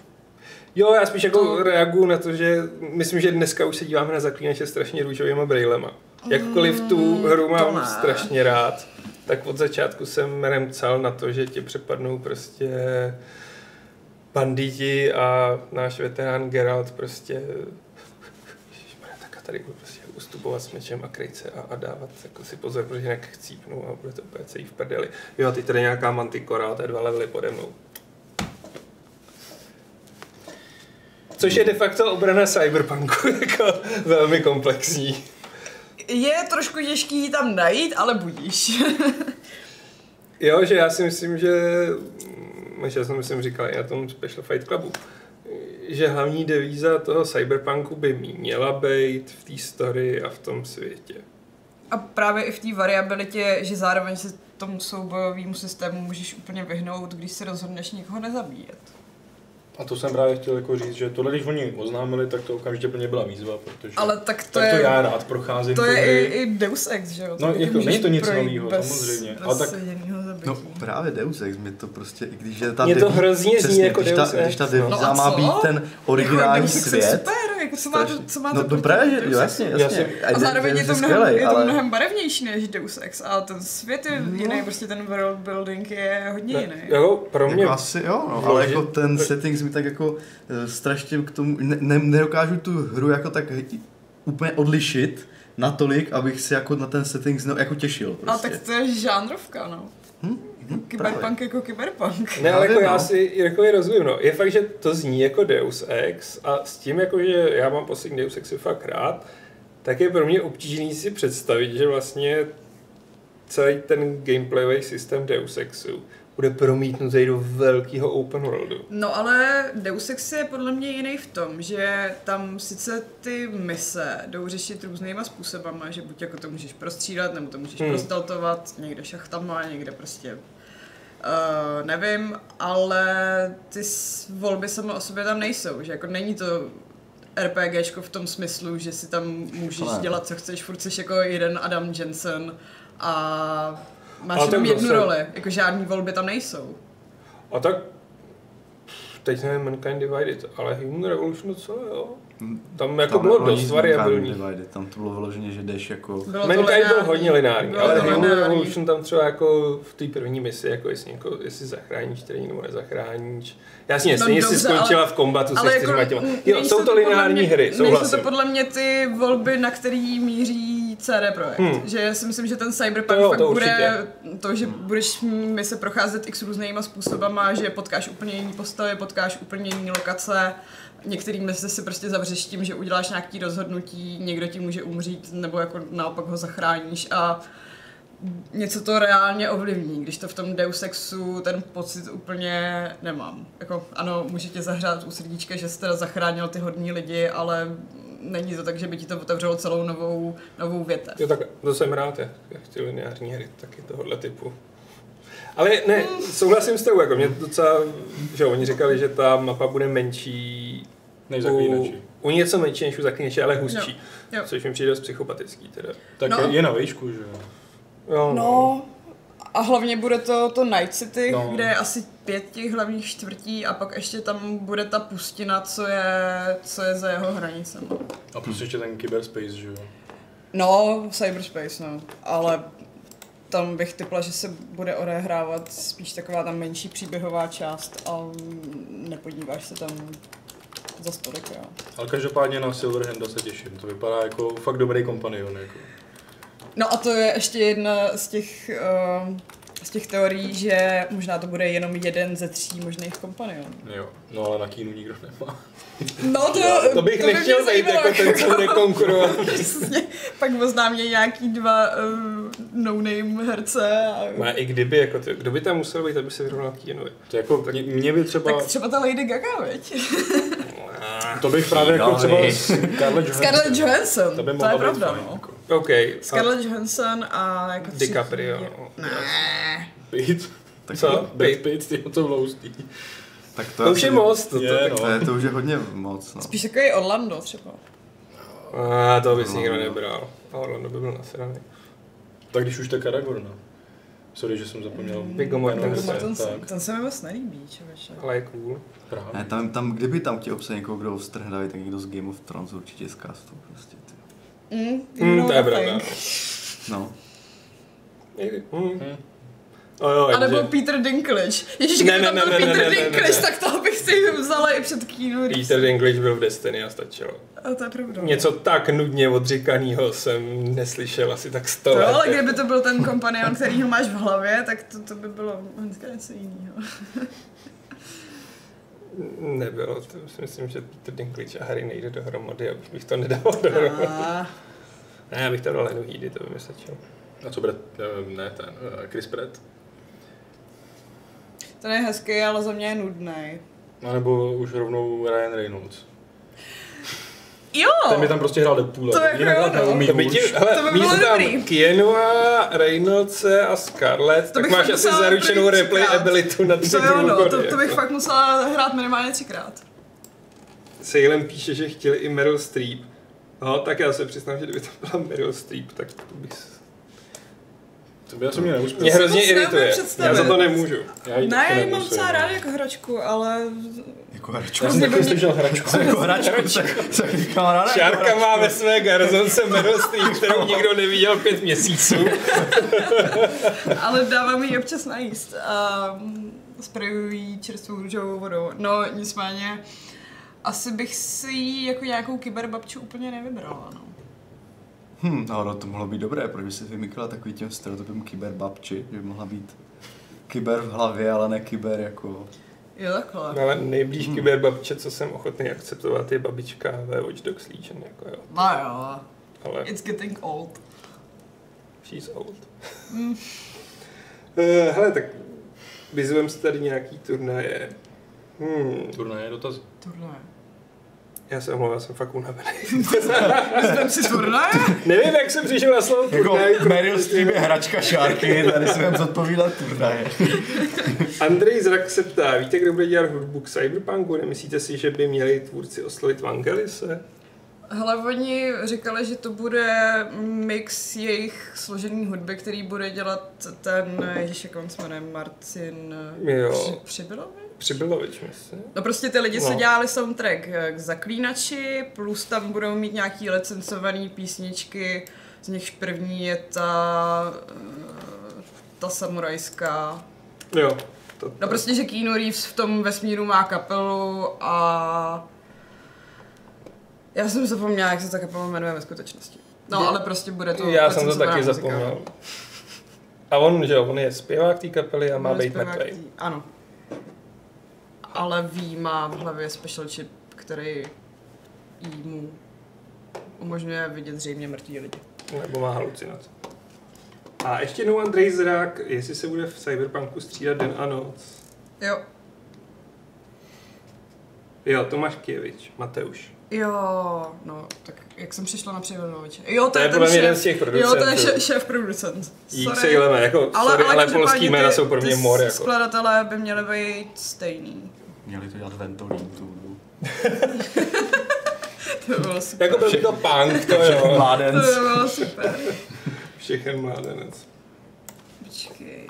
Jo, já spíš jako to... reaguju na to, že myslím, že dneska už se díváme na zaklínače strašně růžovýma brýlema. Jakkoliv tu mm, hru mám strašně rád, tak od začátku jsem remcal na to, že tě přepadnou prostě banditi a náš veterán Geralt prostě tak tady budu prostě ustupovat s mečem a krejce a, a dávat jako si pozor, protože jinak chcípnu a bude to úplně celý v prdeli. Jo, teď tady nějaká mantikora, to je dva levely pode mnou. Což je de facto obrana cyberpunku, jako velmi komplexní. Je trošku těžký tam najít, ale budíš. jo, že já si myslím, že, že jsem myslím říkal i na tom Special Fight Clubu, že hlavní devíza toho cyberpunku by měla být v té story a v tom světě. A právě i v té variabilitě, že zároveň se tomu soubojovému systému můžeš úplně vyhnout, když se rozhodneš někoho nezabíjet. A to jsem právě chtěl jako říct, že tohle, když oni oznámili, tak to okamžitě pro ně byla výzva, protože Ale tak to, tak je, to já rád procházím. To je i, i Deus Ex, že jo? No, jako, není to nic nového, samozřejmě. Bez Ale tak, no právě Deus Ex, mi to prostě, i když je ta Mě to hrozně zní jako když Deus ta, Když ta devíza no má být ten originální jako svět. Super, jako co má to, co má no, to no právě, že, jo, jasně, jasně. A zároveň je to, mnohem, je to mnohem barevnější než Deus Ex, a ten svět je no. jiný, prostě ten world building je hodně jiný. Jo, pro mě... Jako asi jo, no, ale jako ten settings mi tak jako eh, strašně k tomu, ne, ne, nedokážu tu hru jako tak úplně odlišit natolik, abych se jako na ten settings no, jako těšil. Prostě. A tak to je žánrovka, no. Hm? Kyberpunk jako kyberpunk. Ne, ale jako já si jako je rozumím, no. Je fakt, že to zní jako Deus Ex a s tím jako, že já mám poslední Deus Exy fakt rád, tak je pro mě obtížný si představit, že vlastně celý ten gameplayový systém Deus Exu bude promítnutý do velkého open worldu. No ale Deus Ex je podle mě jiný v tom, že tam sice ty mise jdou řešit různýma způsobama, že buď jako to můžeš prostřídat, nebo to můžeš hmm. prostaltovat, někde šachtama, někde prostě Uh, nevím, ale ty volby samo o sobě tam nejsou, že jako není to RPGčko v tom smyslu, že si tam můžeš ne. dělat, co chceš, furt jsi jako jeden Adam Jensen a máš Ale jenom jednu zase- roli, jako žádný volby tam nejsou. A tak teď nevím Mankind Divided, ale Human Revolution co jo? Tam jako Tam bylo dost nic variabilní. Tam to bylo vyloženě, že jdeš jako... Bylo to Mankind byl hodně lineární, Bylo ale to Human lineární. Revolution tam třeba jako v té první misi, jako jestli, něko, jestli zachráníš který nebo nezachráníš. Jasně, No si dobře, skončila ale- v kombatu se Ale čtyřma jako, těma. Jo, nejsou jsou to podle lineární mě- hry, Nejsou souhlasím. to podle mě ty volby, na který míří CD Projekt. Hmm. Že já si myslím, že ten Cyberpunk To jo, fakt to bude to, že budeš mi se procházet x různýma způsobama, že potkáš úplně jiný postavy, potkáš úplně jiný lokace, některými se si prostě zavřeš tím, že uděláš nějaký rozhodnutí, někdo ti může umřít, nebo jako naopak ho zachráníš a něco to reálně ovlivní, když to v tom Deus Exu ten pocit úplně nemám. Jako ano, může tě zahrát u srdíčka, že jsi teda zachránil ty hodní lidi, ale není to tak, že by ti to otevřelo celou novou, novou větev. Jo, tak to jsem rád, já, já chci lineární hry taky tohohle typu. Ale ne, souhlasím s tebou, jako mě docela, že oni říkali, že ta mapa bude menší Než u, u něco menší než u zaklínače, ale hustší. Jo, jo. Což mi přijde dost psychopatický teda. Tak No. je, na výšku, že jo. Jo, No, a hlavně bude to, to Night City, No. no. kde je asi pět těch hlavních čtvrtí a pak ještě tam bude ta pustina, co je, co je za jeho hranicemi. A plus ještě ten cyberspace, že jo. No, cyberspace, no. Ale tam bych typla, že se bude odehrávat spíš taková ta menší příběhová část a nepodíváš se tam za stolikrát. Ale každopádně na Silverhanda se těším. To vypadá jako fakt dobrý kompanion. Jako. No a to je ještě jedna z těch, uh, z těch teorií, že možná to bude jenom jeden ze tří možných kompanionů. Jo. No ale na kínu nikdo nemá. No to, to bych to by nechtěl být zajímalo, jako ten, co bude konkurovat. Přesně. Pak oznámě nějaký dva uh, no-name herce. A... Má i kdyby, jako to, kdo by tam musel být, aby se vyrovnal Keanovi? To jako, mě, mě by třeba, Tak třeba ta Lady Gaga, veď? to bych právě jako třeba. Scarlett Johansson. Scarlett Johansson, To by to je být pravda, fajn, no. Jako. OK. A Scarlett Johansson a jako DiCaprio. no. Ne. Pitt. Co? Brad Pitt. Je to vloustý. Tak to, To už je moc. To, to, Je, tak, no. To, je, to už je hodně moc, no. Spíš takový Orlando třeba. a, to bys nikdo nebral. A Orlando by byl nasraný. Tak když už tak Aragorna. Sorry, že jsem zapomněl. Viggo Mortensen. Viggo tak, Mortensen. Tak, Ten se mi moc nelíbí, člověče. Ale je cool. Právě. Ne, tam, tam, kdyby tam chtěl obsadit někoho, kdo strhne, tak někdo z Game of Thrones určitě z castu prostě. Mm, know to je pravda. No. Hm. O jo, A nebo Peter Dinklage. Ježíš, Ne, kdyby ne, tam ne, byl ne, ne, Peter ne, ne, ne. Dinklage, tak toho bych si vzala i před Keanu Reeves. Peter Dinklage byl v Destiny a stačilo. A to je pravda. Něco tak nudně odříkanýho jsem neslyšel asi tak sto To, let. ale kdyby to byl ten kompanion, který ho máš v hlavě, tak to, to by bylo něco jiného. Nebylo, to si myslím, že Peter Dinklage a Harry nejde dohromady, abych bych to nedával dohromady. A Ne, já bych to dal Lenu Heedy, to by mi stačilo. A co Brad, eh, ne ten, eh, Chris Pratt? ten je hezký, ale za mě je nudný. A nebo už rovnou Ryan Reynolds. Jo! Ten mi tam prostě hrál Deadpoola. To jako jo, no. neumí To by už. ti, hele, To by místo bylo dobrý. Keanua, Reynoldse a Scarlett, tak bych máš asi zaručenou první replayabilitu na tři To jo, no, to, to bych jako. fakt musela hrát minimálně třikrát. Salem píše, že chtěli i Meryl Streep. No, tak já se přiznám, že kdyby to byla Meryl Streep, tak to bych... To by asi mě neuspěl. Mě hrozně irituje. Já za to nemůžu. Já ji Ne, já ji mám docela no. ráda jako hračku, ale Jako hračku. Já jsem taky slyšel hračku. Jako hračku, se, se kamaráda. jako Šárka má ve své garzonce Meryl Streep, kterou nikdo neviděl pět měsíců. ale dávám jí občas najíst a mm, sprejuji jí čerstvou růžovou vodou. No, nicméně, asi bych si ji jako nějakou kyberbabču úplně nevybrala, no. Hm, no, no, to mohlo být dobré, protože si vymykala takový těm stereotypem kyberbabči, že by mohla být kyber v hlavě, ale ne kyber jako... Jo, takhle. No, ale nejblíž kyberbabče, co jsem ochotný akceptovat, je babička ve Watch Dogs Legion. Jako jo. No jo, Ale it's getting old. she's old. Mm. Uh, hele, tak vyzvem si tady nějaký turnaje. Hmm. Turnaje, dotazy. Tohle. Já se omlouvám, já jsem fakt unavený. Myslím si turnaje? Nevím, jak jsem přišel na slovo Jako turnaj. Meryl Streep je hračka šárky, tady si vám zodpovídat turnaje. Andrej Zrak se ptá, víte, kdo bude dělat hudbu k Cyberpunku? Nemyslíte si, že by měli tvůrci oslovit Vangelise? Hele, oni říkali, že to bude mix jejich složený hudby, který bude dělat ten, ježiš, jak on se jmenuje, Martin Jo. Při, Přibylovi? Přibylovič, myslím. No prostě ty lidi, co No. dělali soundtrack k Zaklínači, plus tam budou mít nějaký licencované písničky, z nichž první je ta, eh, ta samurajská. Jo. To, No prostě, že Keanu Reeves v tom vesmíru má kapelu a... Já jsem zapomněla, jak se ta kapela jmenuje ve skutečnosti. No, ale prostě bude to Já jsem to taky muzika, zapomněl. no. A on, že jo, on je zpěvák té kapely a má být mrtvej. Ano. Ale ví má v hlavě special chip, který jí mu umožňuje vidět zřejmě mrtví lidi. Nebo má halucinace. A ještě jednou Andrej Zrak, jestli se bude v Cyberpunku střídat den a noc. Jo. Jo, Tomáš Kijevič, Mateuš. Jo, no, tak jak jsem přišla na Přivedoviče. Jo, to, To je ten podle mě šéf, jeden z těch Jo, to je producentů. šéf, šéf producent. Jík se jíleme, jako, ale, sorry, ale, každopádně polský jména jsou pro mě ty mor. Jako. skladatelé by měli být stejný. Měli to dělat Ventolín tu hudbu. To bylo super. Jako byl by to punk, to jo. mládenc. To bylo super. Všechen mládenec. Počkej.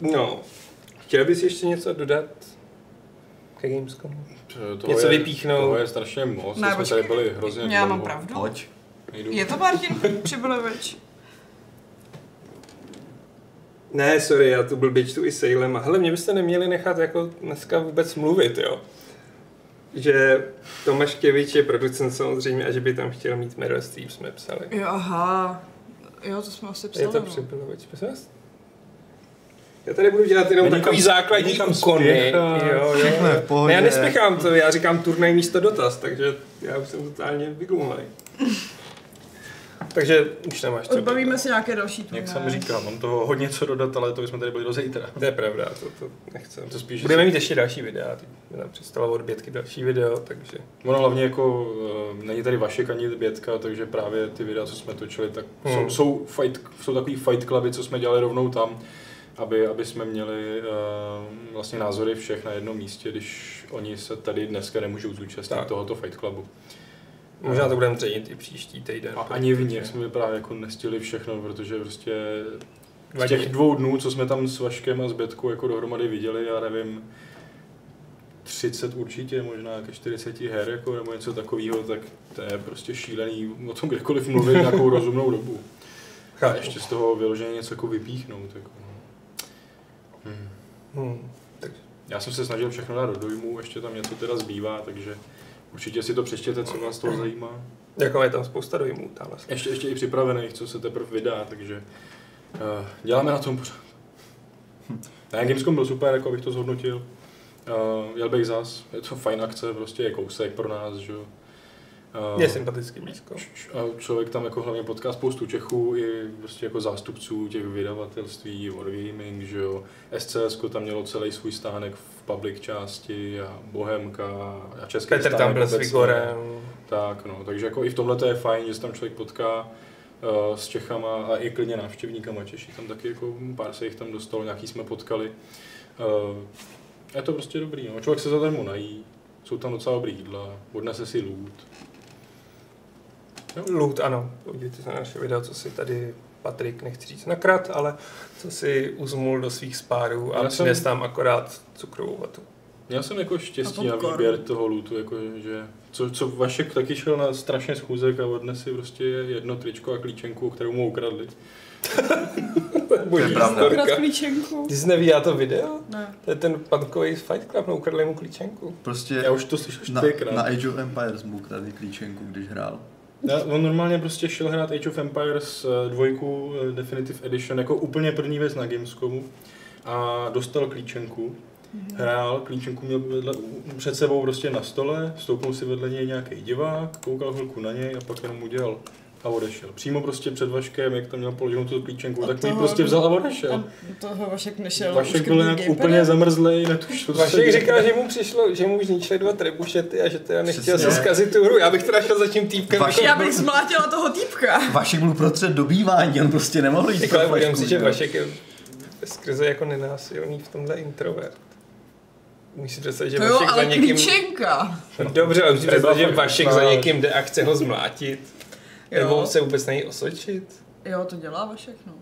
No, chtěl bys ještě něco dodat ke Gamescomu? Toho Něco je, vypíchnout. Toho je strašně moc, Ne, jsme tady byli hrozně Já mám pravdu. Pojď. Je to Martin Přibylovič? Ne, sorry, já tu blbě čtu i Salem. A hele, mě byste neměli nechat jako dneska vůbec mluvit, jo. Že Tomáš Kevič je producent samozřejmě a že by tam chtěl mít Meryl Streep, jsme psali. Jo, aha. Jo, to jsme asi psali. Je to no. vás? Já tady budu dělat jenom Není takový základní úkony. Jo, jo. Všechno je v pohodě. Ne, já nespěchám to, já říkám turnaj místo dotaz, takže já už jsem totálně vyglumlej. Takže už nemáš co Odbavíme si nějaké další turné. Jak jsem říkal, mám toho hodně co dodat, ale to bychom tady byli do zítra. To je pravda, to, to nechcem. To spíš, Budeme si- mít ještě další videa, teď nám představila od Bětky další video, takže Ono hlavně jako, uh, není tady Vašek ani Bětka, takže právě ty videa, co jsme točili, tak Hmm. jsou, jsou, fight, jsou takový fight cluby, co jsme dělali rovnou tam, aby, aby jsme měli uh, vlastně názory všech na jednom místě, když oni se tady dneska nemůžou zúčastnit Tak. tohoto fight clubu. Možná to budeme třenit i příští týden. A ani v nich jsme právě jako nestihli všechno, protože prostě z těch dvou dnů, co jsme tam s Vaškem a s Bětkou jako dohromady viděli, já nevím, 30 určitě, možná jako 40 her jako, nebo něco takového, tak to je prostě šílený o tom kdekoliv mluvit nějakou rozumnou dobu. A ještě z toho vyloženě něco jako vypíchnout. Jako. Hmm. Hmm. Tak, Já jsem se snažil všechno dát do dojmu, ještě tam něco teda zbývá, takže určitě si to přečtěte, co vás to zajímá. jako je tam spousta dojmů vlastně. Ještě, ještě i připravených, co se teprve vydá, takže uh, děláme na tom pořád. Ne, Gamescom byl super, jako bych to zhodnotil. Uh, jel bych zas, je to fajn akce, prostě je kousek pro nás, že jo. Uh, Je sympaticky blízko. a člověk tam jako hlavně potká spoustu Čechů i prostě jako zástupců těch vydavatelství, Wargaming, že jo. SCS tam mělo celý svůj stánek v public části a Bohemka a český Petr tam byl s. Vigorem. Tak, no, takže jako i v tomhle to je fajn, že se tam člověk potká uh, s Čechama a i klidně návštěvníkama Češi. Tam taky jako pár se jich tam dostalo, nějaký jsme potkali. Uh, je to prostě dobrý, no. Člověk se zadarmo nají, jsou tam docela dobrý jídla, odnese si loot. Loot, ano. Podívejte se na naše video, co si tady Patrik, nechci říct nakrat, ale co si uzmul do svých spárů a Já přines jsem- tam akorát cukrovou vatu. Měl jsem jako štěstí A na výběr toho lootu, jako že co, co Vašek taky šel na strašně schůzek a odnes si prostě jedno tričko a klíčenku, kterou mu ukradli. Boží pravda. Ukradl storka. klíčenku. Ty jsi neviděl to video? Ne. To je ten pankový Fight Club, no ukradli mu klíčenku. Prostě Já už to slyšel na, čtyřikrát. na Age of Empires mu ukradli klíčenku, když hrál. On normálně prostě šel hrát Age of Empires eh, dvojku eh, Definitive Edition jako úplně první věc na Gamescomu a dostal klíčenku. Hrál, klíčenku měl vedle, před sebou prostě na stole, stoupnul si vedle něj nějaký divák, koukal chvilku na něj a pak jenom udělal a odešel. Přímo prostě před Vaškem, jak tam měl položenou tu klíčenku, A tak mi prostě vzal a odešel. A toho Vašek nešel. Vašek byl nějak úplně zamrzlej, netušil, se Vašek říkal, že mu přišlo, že mu už zničili dva trebušety a že teda nechtěl si zkazit tu hru. Já bych teda šel za tím týpkem. Vašek- Já bych zmlátila toho týpka. Vašek byl prostřed dobývání, on prostě nemohl jít Jako, ale budem flašku, si, že jo. Vašek je skrze jako nenásilný v tomhle introvert. Musíš si představit, že To jo, Vašek za ale někým... klíčenka. Dobře, ale musíš představit, že Vašek za někým jde a chce ho zmlátit. Nebo Jo. se vůbec něj osočit. Jo, to dělá Vašek, no.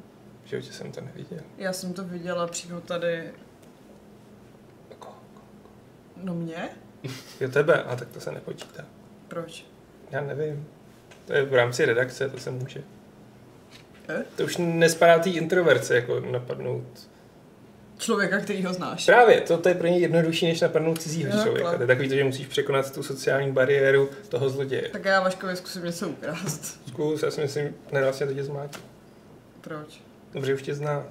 V životě jsem to neviděl. Já jsem to viděla přímo tady, Jako, no mě? Jo, tebe, a tak to se nepočítá. Proč? Já nevím. To je v rámci redakce, to se může. Eh? To už nespadá té introverce, jako napadnout. Člověka, který ho znáš. Právě, to, to je pro ně jednodušší, než napadnout cizího Jo, člověka. klar. To je takový to, že musíš překonat tu sociální bariéru toho zloděje. Tak já Vaškovi zkusím něco ukrást. Zkus, já si myslím, nedá se to tě zmát. Proč? Dobře, už tě zná.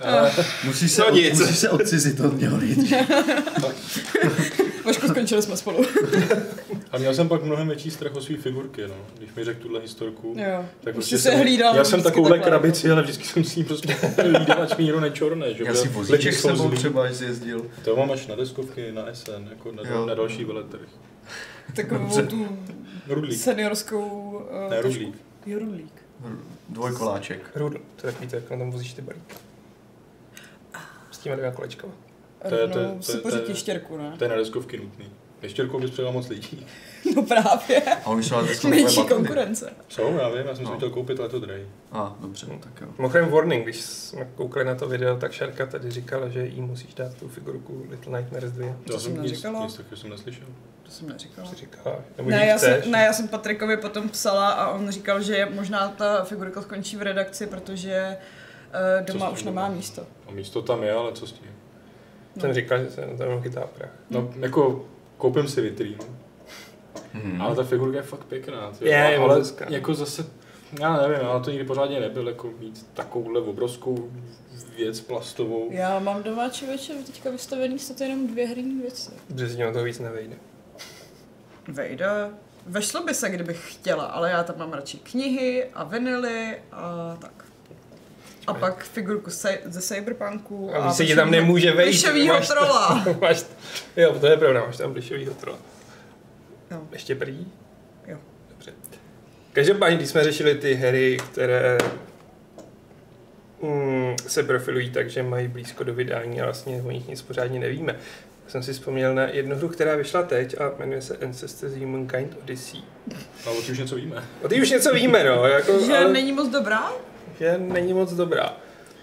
Ale Musí se, No nic. musí se odcizit od něho nejdřív. Vašku, skončili jsme spolu. A měl jsem pak mnohem větší strach o svý figurky, no. Když mi řekl tuhle historku, Jo. tak prostě jsi se hlídal Já jsem takovouhle takhle. krabici, ale vždycky jsem si ji prostě hlídal, ať mi nikdo nečorne, že Já si vozíček sebou třeba, až jezdil. To mám až na deskovky, na SN, jako na, Jo. na další veletrh. Takovou Dobře. tu Rudlík. seniorskou... Uh, Ne, rudlík. Jo, rudlík. Dvojkoláček. Rudl, to je takový jak na tom vozíš ty balíky. Těma dvěma kolečkama. To je- to je- to si je- to štěrku, ne? To je na deskovky nutný. Neštěrkou bys přijela moc lidí. No právě. A oni jsou ale dneska Menší konkurence. Jsou, já vím, já jsem si No. chtěl koupit, ale to drej. A, dobře, tak jo. Mimochodem warning, když jsme koukali na to video, tak Šarka tady říkala, že jí musíš dát tu figurku Little Nightmares 2. To já jsem jsem nic, neříkala. nic takového jsem neslyšel. To jsem neříkala. Co říkala? Nebo Ne já, jsem, ne, já jsem Patrikovi potom psala a on říkal, že možná ta figurka skončí v redakci, protože doma už nemá doma? místo. A místo tam je, ale co s tím? Jsem říkal, že se na tom chytá prach. No, jako koupím si vitrínu, Mhm. ale ta figurka je fakt pěkná. Ty, Je, je ale hezká. jako zase, já nevím, ale to nikdy pořádně nebyl, jako mít takovouhle obrovskou věc plastovou. Já mám doma člověče teďka vystavený snad jenom dvě herní věci. Že si na toho víc nevejde. Vejde. Vešlo by se, kdybych chtěla, ale já tam mám radši knihy a vinily a tak. A pak figurku se, ze Cyberpunku. A víš, se ti tam nemůže vejít. Plišovýho trola. Máš, jo, to je pravda, máš tam plišovýho trola. Jo. Ještě prý? Jo. Dobře. Každopádně, když jsme řešili ty hry, které mm, se profilují tak, že mají blízko do vydání a vlastně o nich nic pořádně nevíme. Já jsem si vzpomněl na jednu hru, která vyšla teď a jmenuje se Ancestors Humankind Odyssey. A o už něco víme. O ty už něco víme, no. Jako, Že ale- není moc dobrá? Že není moc dobrá.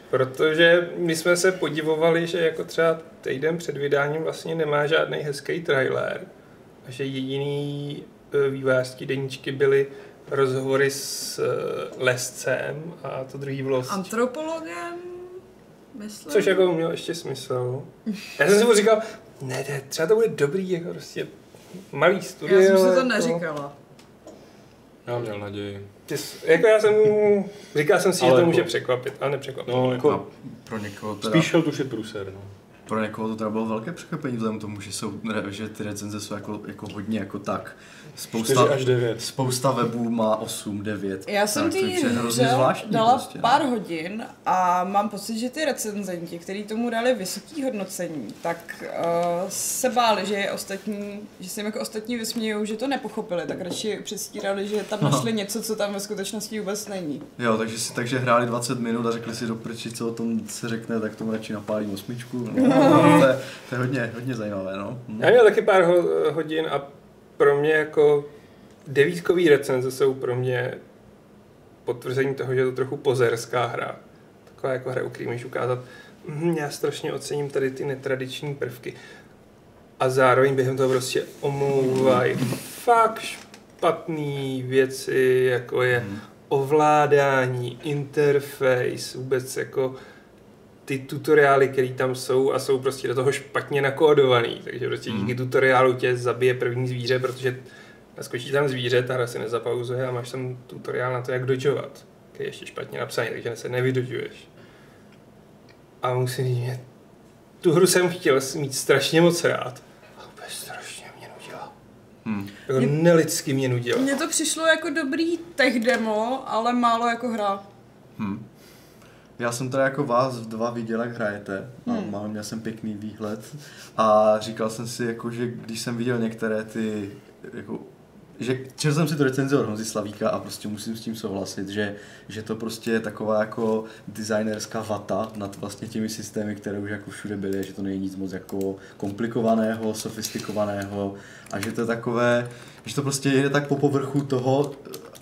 Protože my jsme se podivovali, že jako třeba týden před vydáním vlastně nemá žádný hezký trailer. A že jediný eh, vývářský deníčky byly rozhovory s eh, lescem a to druhý bylo... s- Antropologem? Myslím. Což jako mělo ještě smysl. Já jsem si mu říkal, ne, ne, třeba to bude dobrý, jako prostě malý studio. Já jsem si to jako- neříkala. Já měl naději. Ty jsi- Jako já jsem, říkal jsem si, že to jako- může překvapit, ale nepřekvapilo. No, jako- A pro někoho teda, Spíš šel tušit průser, no. pro někoho to teda bylo velké překvapení vzhledem k tomu, že, jsou, že ty recenze jsou jako, jako hodně jako tak. 4 Spousta, až 9. spousta webů má 8, 9. Já jsem tak dala prostě, no. pár hodin a mám pocit, že ty recenzenti, kteří tomu dali vysoké hodnocení, tak uh, se báli, že je ostatní, že se jim jako ostatní vysmějou, že to nepochopili, tak radši předstírali, že tam našli něco, co tam ve skutečnosti vůbec není. Jo, takže si takže hráli 20 minut a řekli si do prči, co o tom se řekne, tak tomu radši napálím osmičku. No, to, je, to je hodně, hodně zajímavé, no. Hm. Já měl taky pár ho- hodin a pro mě jako devítkový recenze jsou pro mě potvrzení toho, že je to trochu pozerská hra. Taková jako hra, u který můžeš ukázat, "Mhm, já strašně ocením tady ty netradiční prvky. A zároveň během toho prostě omlouvají fakt špatný věci, jako je Hm. ovládání, interface, vůbec jako ty tutoriály, které tam jsou a jsou prostě do toho špatně nakódovaný, takže prostě Mm. díky tutoriálu tě zabije první zvíře, protože naskočí tam zvíře, ta hra si nezapauzuje a máš tam tutoriál na to, jak dodžovat, který je ještě špatně napsaný, takže se nevydodžuješ. A musím říct, že tu hru jsem chtěl mít strašně moc rád, ale úplně strašně mě nudila. Hm. Jako Mě- nelidsky mě nudila. Mně to přišlo jako dobrý tech demo, ale málo jako hra. Hm. Já jsem teda jako vás dva viděl, jak hrajete a Hmm. mám, měl jsem pěkný výhled a říkal jsem si, jako, že když jsem viděl některé ty, jako, že četl jsem si to recenzi od Honzy Slavíka a prostě musím s tím souhlasit, že, že to prostě je taková jako designerská vata nad vlastně těmi systémy, které už jako všude byly, že to není nic moc jako komplikovaného, sofistikovaného a že to je takové, že to prostě jde tak po povrchu toho,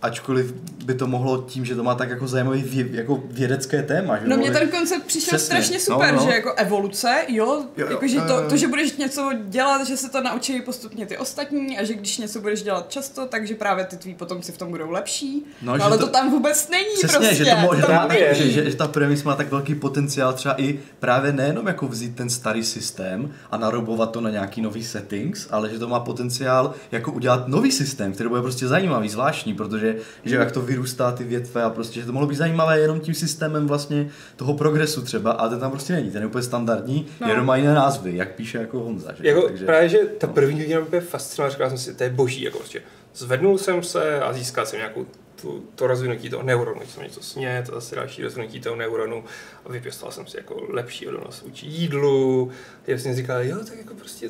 ačkoliv by to mohlo tím, že to má tak jako zajímavý vě, jako vědecké téma. Že No mně mohli- ten koncept přišel Přesně. strašně super, No, no. že jako evoluce, jo, Jo, jo, jakože to, to, že budeš něco dělat, že se to naučí postupně ty ostatní a že když něco budeš dělat často, takže právě ty tví potomci v tom budou lepší. No, No, ale to- to, tam vůbec není Přesně, prostě. že to, mo- že, ta, není. že, že, že ta premis má tak velký potenciál třeba i právě nejenom jako vzít ten starý systém a narobovat to na nějaký nový settings, ale že to má potenciál jako udělat nový systém, který bude prostě zajímavý, zvláštní, protože že jak to vyrůstá ty větve a prostě, že to mohlo být zajímavé jenom tím systémem vlastně toho progresu třeba, a ten tam prostě není, ten je úplně standardní, no. No. jenom má jiné názvy, jak píše jako Honza. Že? Jako Takže, právě, že ta první hodina úplně fascinovala, říkal jsem si, to je boží, jako prostě. Zvednul jsem se a získal jsem nějakou tu, to rozvinutí toho neuronu, jsem něco snět, zase další rozvinutí toho neuronu a vypěstoval jsem si jako lepší odolnost vůči jídlu. Já jsem si říkal, jo, tak jako prostě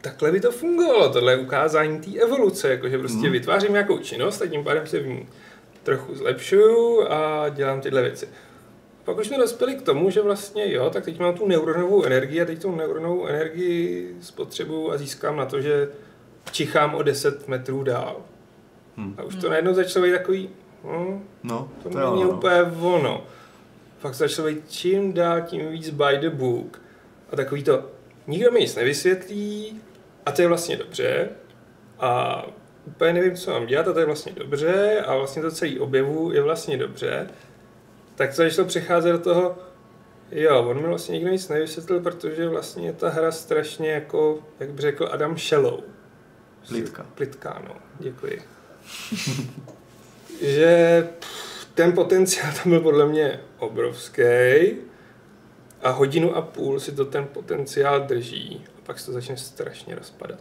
takhle by to fungovalo, tohle je ukázání té evoluce, jako že prostě Mhm. vytvářím nějakou činnost a tím pádem se v ní trochu zlepšuju a dělám tyhle věci. Pak už jsme dospěli k tomu, že vlastně jo, tak teď mám tu neuronovou energii a teď tu neuronovou energii spotřebuju a získám na to, že čichám o 10 metrů dál. Hm. A už to najednou začalo být takový, hm, no, to to není no. úplně ono. Pak začalo být čím dál tím víc by the book. A takový to, nikdo mi nic nevysvětlí a to je vlastně dobře. A úplně nevím, co mám dělat a to je vlastně dobře a vlastně to celý objevu je vlastně dobře. Tak to začalo přecházet do toho, jo, on mi vlastně nikdo nic nevysvětlil, protože vlastně je ta hra strašně jako, jak by řekl Adam Shallow. Plitka. Plitká, no, děkuji. že pff, ten potenciál tam byl podle mě obrovský a hodinu a půl si to ten potenciál drží pak se to začne strašně rozpadat.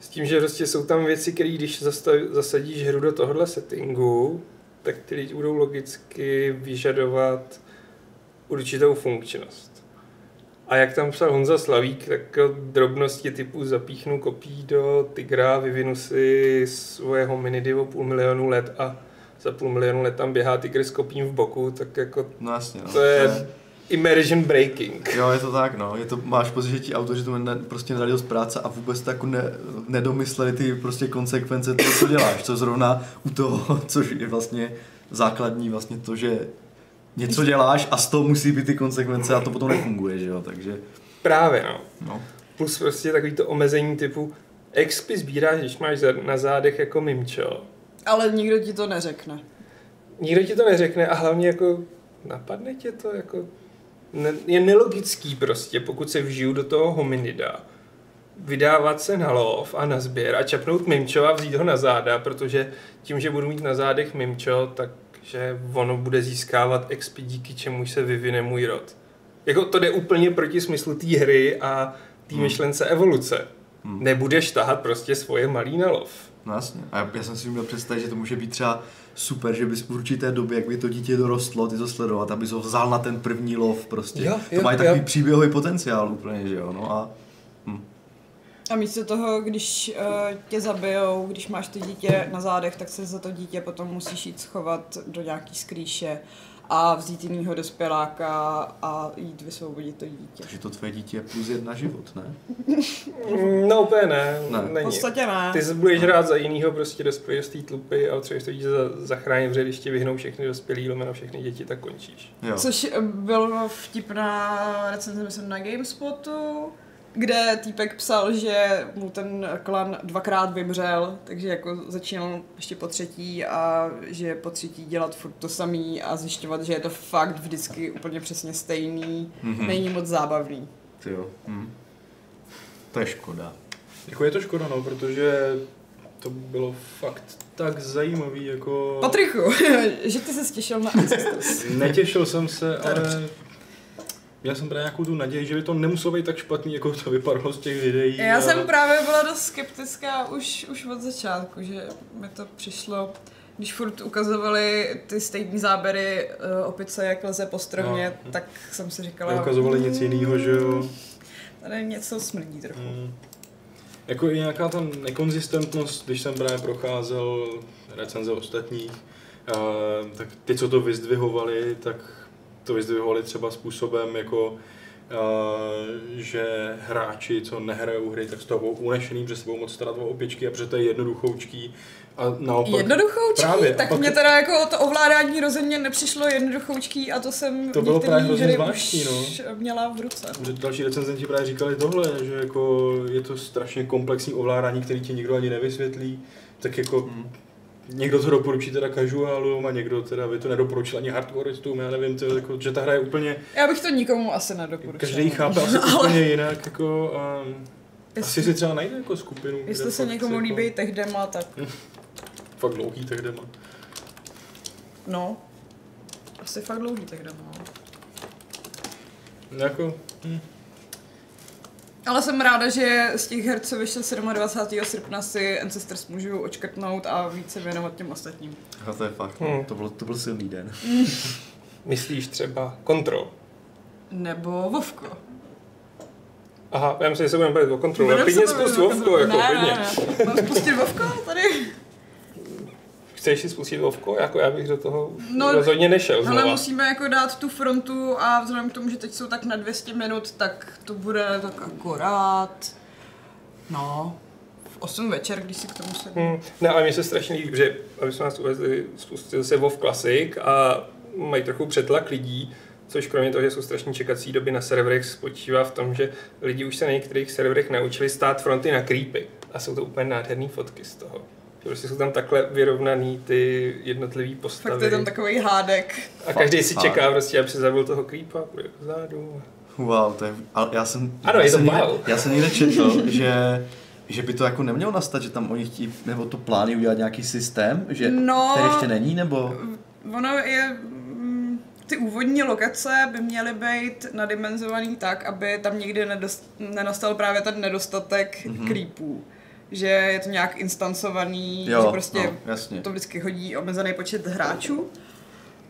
S tím, že prostě jsou tam věci, které když zastav, zasadíš hru do tohohle settingu, tak ty lidi budou logicky vyžadovat určitou funkčnost. A jak tam psal Honza Slavík, tak drobnosti typu zapíchnu kopí do Tigra, vyvinu si svoje hominidy o půl milionu let a za půl milionu let tam běhá Tigr s kopím v boku, tak jako No jasně, no. to je immersion breaking. Jo, je to tak, no. Je to, máš pocit, že ti autoři tomu ne, prostě nedali dost práce a vůbec to jako ne, nedomysleli ty prostě konsekvence toho, co děláš. Co zrovna u toho, což je vlastně základní vlastně to, že něco děláš a z toho musí být ty konsekvence a to potom nefunguje, že jo, takže Právě no. no. Plus prostě takový to omezení typu expy sbíráš, když máš na zádech jako mimčo. Ale nikdo ti to neřekne. Nikdo ti to neřekne a hlavně jako napadne tě to jako je nelogický prostě, pokud se vžiju do toho hominida, vydávat se na lov a na sběr a čapnout mimčo a vzít ho na záda, protože tím, že budu mít na zádech mimčo, takže ono bude získávat XP díky čemuž se vyvine můj rod. Jako to jde úplně proti smyslu té hry a té Hmm. myšlence evoluce. Hmm. Nebudeš tahat prostě svoje malý na lov. No jasně. A já, já jsem si měl představit, že to může být třeba super, že bys v určité době, jak by to dítě dorostlo, ty to sledovat, aby ho vzal na ten první lov prostě. Jo, to jo, má jo. takový příběhový potenciál úplně, že jo. No a A místo toho, když uh, tě zabijou, když máš to dítě na zádech, tak se za to dítě potom musíš jít schovat do nějaký skrýše a vzít jinýho dospěláka a jít vysvobodit to dítě. takže to tvoje dítě je plus jedna život, ne? No úplně ne, Ne. V není. podstatě ne. Ty se budeš hrát za jinýho prostě dospělého z té tlupy a třeba to dítě za- zachránit, protože když ti vyhnou všechny dospělí, lomeno všechny děti, tak končíš. Jo. Což eh, bylo vtipná recenze, myslím, na GameSpotu, kde týpek psal, že mu ten klan dvakrát vymřel, takže jako začínal ještě po třetí a že po třetí dělat furt to samý a zjišťovat, že je to fakt vždycky úplně přesně stejný, Mhm. není moc zábavný. Ty jo. Hm. To je škoda. Jako je to škoda, no, protože to bylo fakt tak zajímavý, jako... Patrichu, že ty se stěšil na Ancestors. Netěšil jsem se, ale měl jsem právě nějakou tu naději, že by to nemuselo být tak špatný, jako to vypadalo z těch videí. Já a- jsem právě byla dost skeptická už, už od začátku, že mi to přišlo, když furt ukazovali ty stejné záběry uh, opice, jak leze po stromě, No. tak jsem si říkala... Neukazovali nic "Mm, jiného, že jo. Tady něco smrdí trochu. Mm. Jako i nějaká ta nekonzistentnost, když jsem právě procházel recenze ostatních, uh, tak ty, co to vyzdvihovali, tak to vyzdvihovali třeba způsobem jako uh, že hráči, co nehrajou hry, tak z toho budou unešený, že se budou moc starat o opičky a protože to je jednoduchoučký. A naopak, Jednoduchoučký, Právě, tak pak- mě teda jako to ovládání rozhodně nepřišlo jednoduchoučký a to jsem To bylo právě hrozně zvláštní, už měla v ruce. že další recenzenti právě říkali tohle, že jako je to strašně komplexní ovládání, který ti nikdo ani nevysvětlí, tak jako Mm. Někdo to doporučí teda casualům a někdo teda by to nedoporučil ani hardcoreistům, já nevím, to, jako, že ta hra je úplně, Já bych to nikomu asi nedoporučila. každý chápe asi úplně jinak, jako a asi Jestli, si třeba najde jako skupinu. jestli se někomu jako, líbí tech dema, tak Fakt dlouhý tech dema. no. Asi fakt dlouhý tech dema. no. Jako, hm. Ale jsem ráda, že z těch her, co vyšly 27. srpna, si Ancestors můžu očkrtnout a více věnovat těm ostatním. A to je fakt, Hmm. no. to, byl, to byl silný den. Myslíš třeba Control? Nebo Vovko. Aha, já myslím, že se budeme bavit o Klidně bavit zkus o Vovko, jako ne, klidně. ne, ne. Mám spustit Vovko? Chceš si spustit Vovko? Jako já bych do toho No, rozhodně nešel Ale znova. musíme jako dát tu frontu a vzhledem k tomu, že teď jsou tak na 200 minut, tak to bude tak akorát, no, v 8 večer, když si k tomu sednu. Hmm, ne, ale mně se strašně líbí, že, aby jsme nás uvezli, spustil se WoW Classic a mají trochu přetlak lidí, což kromě toho, že jsou strašně čekací doby na serverech, spočívá v tom, že lidi už se na některých serverech naučili stát fronty na creepy. A jsou to úplně nádherné fotky z toho. Že Prostě jsou tam takhle vyrovnaný ty jednotlivé postavy. Fakt je tam takový hádek. a každý si čeká prostě, aby se zabil toho creepa, půjde zádu. Wow, to je, ale já jsem, Ano, já je to jsem někde, wow. Já jsem někde četl, že, že by to jako nemělo nastat, že tam oni chtí, nebo to plány udělat nějaký systém, že, No. který ještě není, nebo... Ono je, mm, ty úvodní lokace by měly být nadimenzovaný tak, aby tam nikdy nedost, nenastal právě ten nedostatek Mhm. mm-hmm. creepů. Že je to nějak instancovaný, Jo, že prostě no, jasně. to vždycky hodí omezený počet hráčů.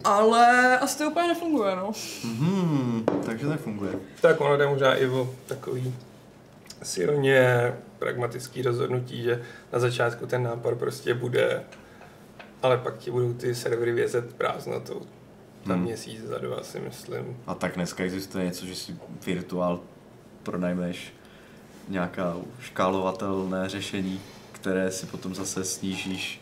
Ale asi to úplně nefunguje, no. Hmm, takže to nefunguje. Tak ono jde možná i o takový silně pragmatický rozhodnutí, že na začátku ten nápor prostě bude, ale pak ti budou ty servery vězet prázdnotou. Za Hmm. měsíc, za dva si myslím. A tak dneska existuje něco, že si virtuál pronajmeš nějaká škálovatelné řešení, které si potom zase snížíš.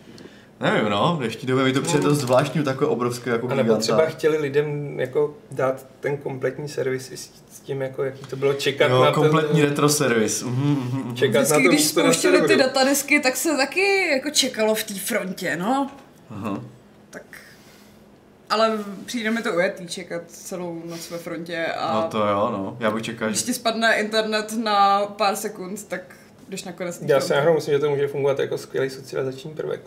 Nevím, no, v dnešní době mi to přijde dost zvláštní, takové obrovské jako A nebo giganta. třeba chtěli lidem jako dát ten kompletní servis i s s tím, jako jaký to bylo čekat Jo, na kompletní ten, retro servis. Mhm, mhm, mhm. čekat na Vždycky, to když na spouštěli ty datadisky, tak se taky jako čekalo v té frontě, no. Aha. Tak... Ale přijde mi to ujetý čekat celou noc ve frontě a No to jo, no. Já bych čekal, když že... ti spadne internet na pár sekund, tak jdeš nakonec na Já si náhodou myslím, že to může fungovat jako skvělý socializační prvek.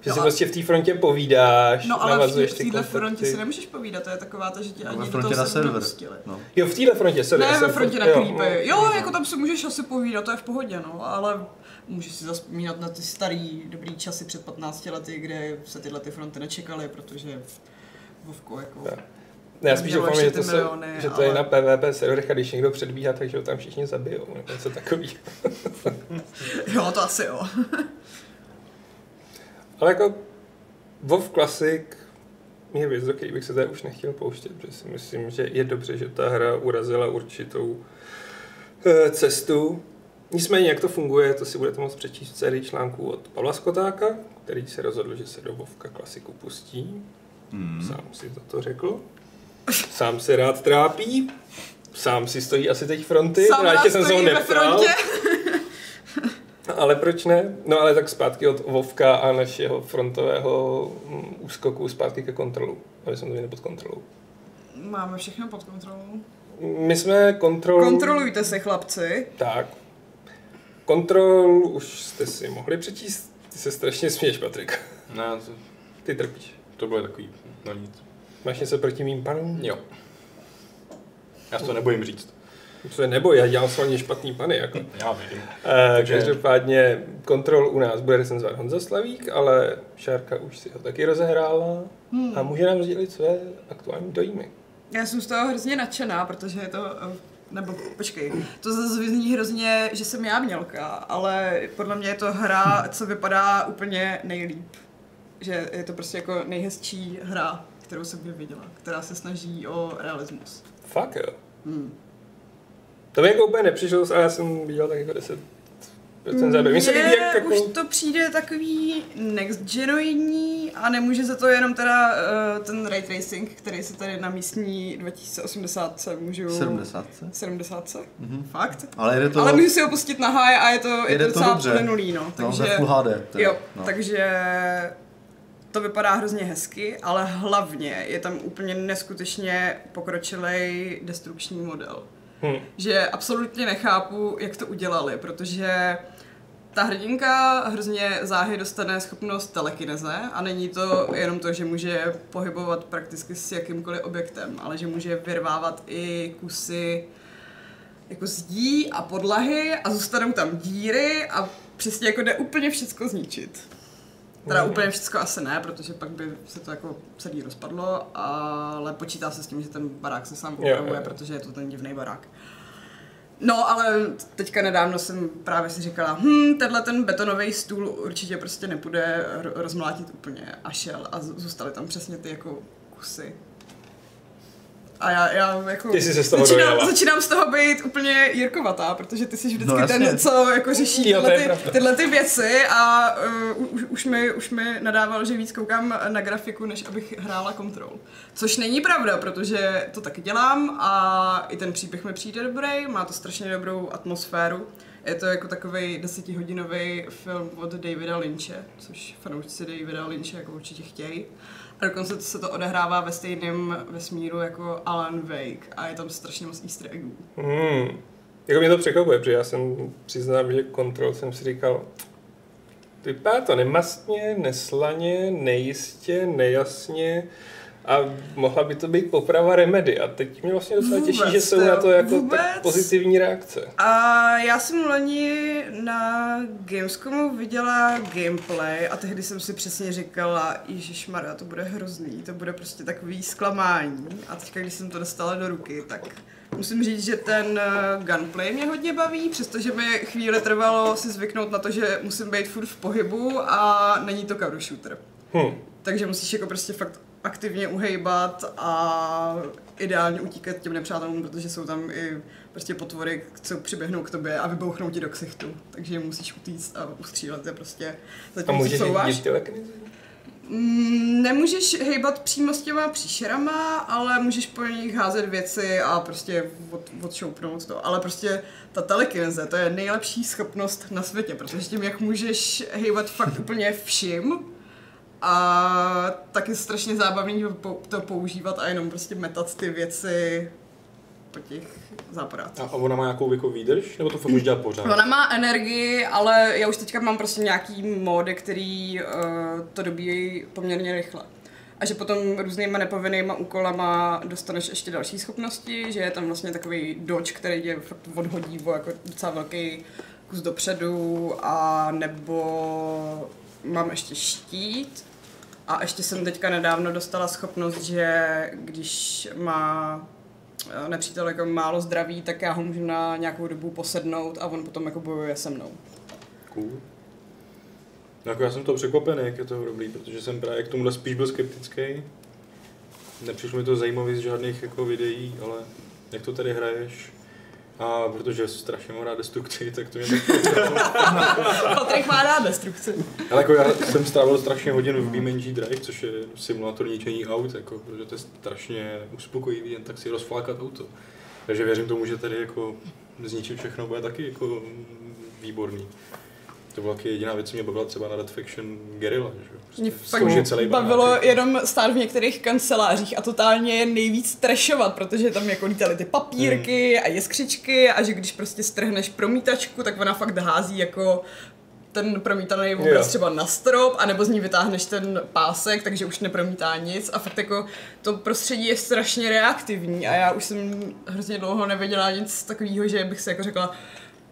Že No si a- prostě v té frontě povídáš, No ale v téhle kontakty. frontě si nemůžeš povídat, to je taková ta, že tě ani Ve do frontě toho na server. No. Jo, v téhle frontě, sorry. Ne, ve frontě na jo, creepy. Jo, no, jako tam si můžeš asi povídat, to je v pohodě, no, ale můžeš si zaspomínat na ty starý dobrý časy před 15 lety, kde se tyhle ty fronty nečekaly, protože Vovko jako... Tak. Ne, já spíš doufám, že to, se, miliony, že to je na PvP serverech a když někdo předbíhá, takže ho tam všichni zabijou, nebo něco takový. Jo, to asi jo. Ale jako WoW Classic je věc, do který bych se tady už nechtěl pouštět, protože si myslím, že je dobře, že ta hra urazila určitou eh, cestu. Nicméně, jak to funguje, to si budete moct přečíst v sérii článků od Pavla Skotáka, který se rozhodl, že se do WoWka klasiku pustí. Hmm. Sám si to, to řekl. Sám se rád trápí. Sám si stojí asi teď fronty. Sám rád jsem se ho neptal. frontě. Ale proč ne? No ale tak zpátky od Vovka a našeho frontového mm, úskoku zpátky ke kontrolu. Aby jsme to měli pod kontrolou. Máme všechno pod kontrolou. My jsme kontrol... Kontrolujte se, chlapci. Tak. Kontrol už jste si mohli přečíst. Ty se strašně směješ, Patrik. Ne, to, Ty trpíš. to bylo takový, no nic. Máš něco proti mým panům? Jo. Já to nebojím říct. Se neboj, já dělám svalně špatný pany. Jako. Já vidím. Uh, každopádně kontrol u nás bude recenzovat Honza Slavík, ale Šárka už si ho taky rozehrála a může nám sdělit své aktuální dojmy. Já jsem z toho hrozně nadšená, protože je to, eh, nebo počkej, to zase vyzní hrozně, že jsem já mělka, ale podle mě je to hra, co vypadá úplně nejlíp. Že je to prostě jako nejhezčí hra, kterou jsem kdy viděla, která se snaží o realismus. Fakt jo. Hmm. To mi jako úplně nepřišlo, ale já jsem viděl tak jako 10 procent Mně se líbí, jak jako... už to přijde takový next genoidní a nemůže za to jenom teda uh, ten ray tracing, který se tady na místní 2080 se můžu... 70. 70? Mhm. Fakt? Ale jde to, Ale můžu si ho pustit na high a je to, je Jde to to docela dobře. plynulý, no. no, Takže, ve Full HD. Teda. jo, no. takže to vypadá hrozně hezky, ale hlavně je tam úplně neskutečně pokročilej destrukční model. Hm. Že absolutně nechápu, jak to udělali, protože ta hrdinka hrozně záhy dostane schopnost telekineze a není to jenom to, že může pohybovat prakticky s jakýmkoliv objektem, ale že může vyrvávat i kusy jako zdí a podlahy a zůstanou tam díry a přesně jako jde úplně všecko zničit. Teda úplně všechno asi ne, protože pak by se to jako celý rozpadlo, ale počítá se s tím, že ten barák se sám opravuje, protože je to ten divný barák. No, ale teďka nedávno jsem právě si říkala, hm, tenhle ten betonový stůl určitě prostě nepůjde ro- rozmlátit úplně a šel a zůstaly tam přesně ty jako kusy. A já, já jako Ty jsi se z toho začínám, dojela. začínám z toho být úplně jirkovatá, protože ty jsi vždycky No, jasně. ten, co jako řeší Jo, tyhle, ty, tyhle ty věci a uh, už, už, mi, už mi nadával, že víc koukám na grafiku, než abych hrála Control. Což není pravda, protože to taky dělám a i ten příběh mi přijde dobrý, má to strašně dobrou atmosféru. Je to jako takový desetihodinový film od Davida Lynche, což fanoušci Davida Lynche jako určitě chtějí. A dokonce se to odehrává ve stejném vesmíru jako Alan Wake a je tam strašně moc easter eggů. Hmm. Jako mě to překvapuje, protože já jsem přiznám, že kontrol jsem si říkal, vypadá to nemastně, neslaně, nejistě, nejasně a mohla by to být poprava Remedy a teď mě vlastně docela těší, Vůbec, že jsou jo, na to jako tak pozitivní reakce. A já jsem loni na Gamescomu viděla gameplay a tehdy jsem si přesně říkala, Ježíš Maria, to bude hrozný, to bude prostě takový zklamání. A teďka, když jsem to dostala do ruky, tak musím říct, že ten eh, gunplay mě hodně baví, přestože mi chvíli trvalo si zvyknout na to, že musím být furt v pohybu a není to cover shooter. Hm. Takže musíš jako prostě fakt aktivně uhejbat a ideálně utíkat těm nepřátelům, protože jsou tam i prostě potvory, co přiběhnou k tobě a vybouchnou ti do ksichtu. Takže je musíš utíct a ustřílet je prostě A zatím, můžeš co souváš. Mm, Nemůžeš hejbat přímo s těma příšerama, ale můžeš po nich házet věci a prostě od, odšoupnout to. Ale prostě ta telekineze, to je nejlepší schopnost na světě, protože tím, jak můžeš hejbat fakt úplně vším, a tak je strašně zábavný to používat a jenom prostě metat ty věci po těch záporácích. A, a ona má nějakou jako výdrž? Nebo to fakt už dělat pořád? Ona má energii, ale já už teďka mám prostě nějaký módy, který uh, to dobíjí poměrně rychle. A že potom různýma nepovinnýma úkolama dostaneš ještě další schopnosti, že je tam vlastně takový dodge, který tě fakt odhodí o jako docela velký kus dopředu a nebo mám ještě štít a ještě jsem teďka nedávno dostala schopnost, že když má eh, nepřítel jako málo zdraví, tak já ho můžu na nějakou dobu posednout a on potom jako bojuje se mnou. Cool. No, jako já jsem to překvapený, jak je to dobrý, protože jsem právě k tomuhle spíš byl skeptický. Nepřišlo mi to zajímavý z žádných jako videí, ale jak to tady hraješ? A protože strašně mám rád destrukci, tak to mě tak Patrik má rád destrukci. Ale jako já jsem strávil strašně hodin v BeamNG Drive, což je simulátor ničení aut, jako, protože to je strašně uspokojivý jen tak si rozflákat auto. Takže věřím tomu, že tady jako zničit všechno bude taky jako výborný. To byla taky jediná věc, co mě bavila třeba na Red Faction Guerrilla, že. Mě Prostě složit celý bavilo barák. jenom stát v některých kancelářích a totálně je nejvíc trešovat, protože tam jako lítaly ty papírky Hmm. a jiskřičky a že když prostě strhneš promítačku, tak ona fakt hází jako ten promítaný obraz třeba na strop, anebo z ní vytáhneš ten pásek, takže už nepromítá nic a fakt jako to prostředí je strašně reaktivní a já už jsem hrozně dlouho nevěděla nic takového, že bych si jako řekla,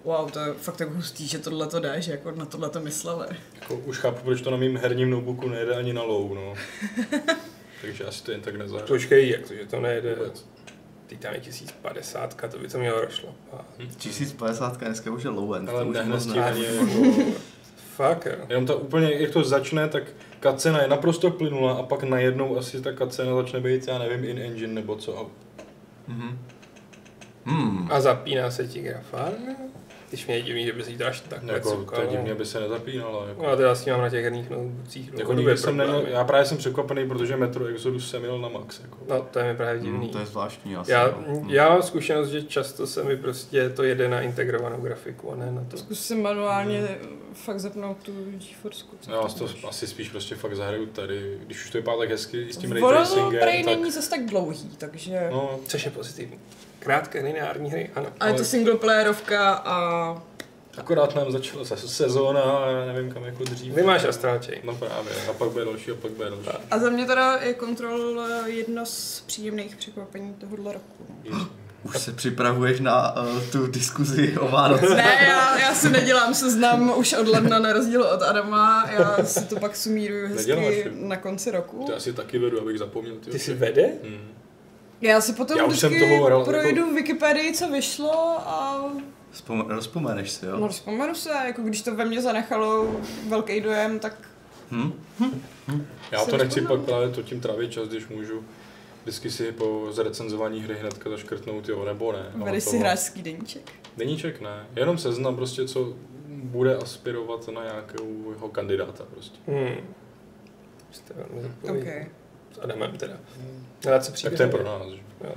wow, to je fakt tak hustý, že tohle to jde, že jako na tohle to mysleli. Jako, už chápu, proč to na mým herním notebooku nejde ani na low, no. Takže asi to jen tak nezahraju. Počkej, jak to, že to nejde? Teď tam je 1050, to by to mělo rozšlapat. 1050 dneska už je low end. Ale to už moc jako... Fakt, jo. Jenom to úplně, jak to začne, tak kacena je naprosto plynula a pak najednou asi ta kacena začne být, já nevím, in-engine nebo co. A Mhm. Hmm. A zapíná se ti grafárna? Když mě je divný, že by si ji dáš takhle jako, to je divně, by se nezapínala. Jako. No a teda s tím mám na těch herních notebookcích Jako dlouhodobě nikdy jsem neměl, já právě jsem překvapený, protože Metro Exodus jsem měl na max. Jako. No, to je mi právě divný. Hmm, to je zvláštní asi. Já, no. Hmm. já mám zkušenost, že často se mi prostě to jede na integrovanou grafiku a ne na to. Zkus si manuálně fakt zapnout tu GeForce. Já to asi spíš prostě fakt zahraju tady, když už to vypadá tak hezky s tím ray Ono to tracingem, prej tak není zase tak dlouhý, takže... no, Což je pozitivní. Krátké lineární hry, ano. A je to singleplayerovka a akorát nám začala se sezóna a já nevím kam jako dřív. Ty máš Astral Chain. No právě, a pak bude další a pak bude další. A za mě teda je Control eh, jedno z příjemných překvapení tohohle roku. Už se připravuješ na uh, tu diskuzi o Vánoce. Ne, já, já si nedělám seznam už od ledna na rozdíl od Adama, já si to pak sumíruju hezky Neděláš, na konci roku. To já si taky vedu, abych zapomněl. Ty, Ty si vede? Hmm. Já si potom Já už jsem toho hrál, projdu jako- Wikipedii, co vyšlo a Vzpom- rozpomeneš si, jo? no, vzpomenu se, jako když to ve mně zanechalo velký dojem, tak Hm? Já Jsem to nechci pak právě to tím trávit čas, když můžu vždycky si po zrecenzování hry hnedka zaškrtnout, jo, nebo ne. to- si hráčský deníček. Deníček ne, jenom seznam prostě, co bude aspirovat na nějakého jeho kandidáta prostě. Hmm. Okay. Adamem teda. Ale co Tak příběhově? to je pro nás. že? Jo.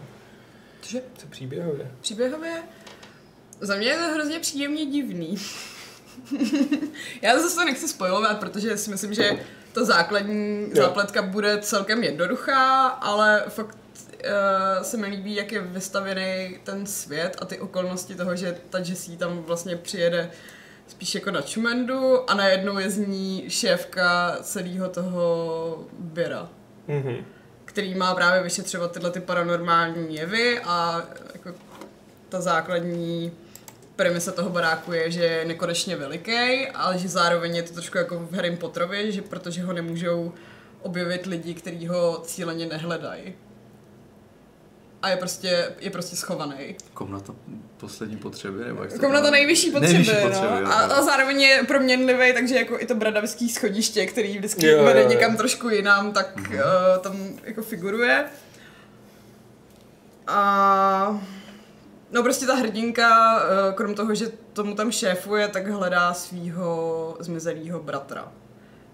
Cože? Co příběhově? Příběhově? Za mě je to hrozně příjemně divný. Já to zase nechci spojovat, protože si myslím, že ta základní Jo. zápletka bude celkem jednoduchá, ale fakt uh, se mi líbí, jak je vystavěný ten svět a ty okolnosti toho, že ta Jessie tam vlastně přijede spíš jako na čumendu a najednou je z ní šéfka celého toho byra Mhm. který má právě vyšetřovat tyhle ty paranormální jevy a jako ta základní premisa toho baráku je, že je nekonečně veliký, ale že zároveň je to trošku jako v Harry Potterovi, že protože ho nemůžou objevit lidi, kteří ho cíleně nehledají. A je prostě, je prostě schovaný. Kom na to poslední potřeby? Nebo jak jmenuje? nejvyšší potřeby, Nejvyšší no. potřeby, jo, a, a zároveň je proměnlivý, takže jako i to bradavský schodiště, který vždycky Jo, vede jo, jo. někam trošku jinam, tak Mhm. uh, tam jako figuruje. A no prostě ta hrdinka, uh, krom toho, že tomu tam šéfuje, tak hledá svého zmizelého bratra.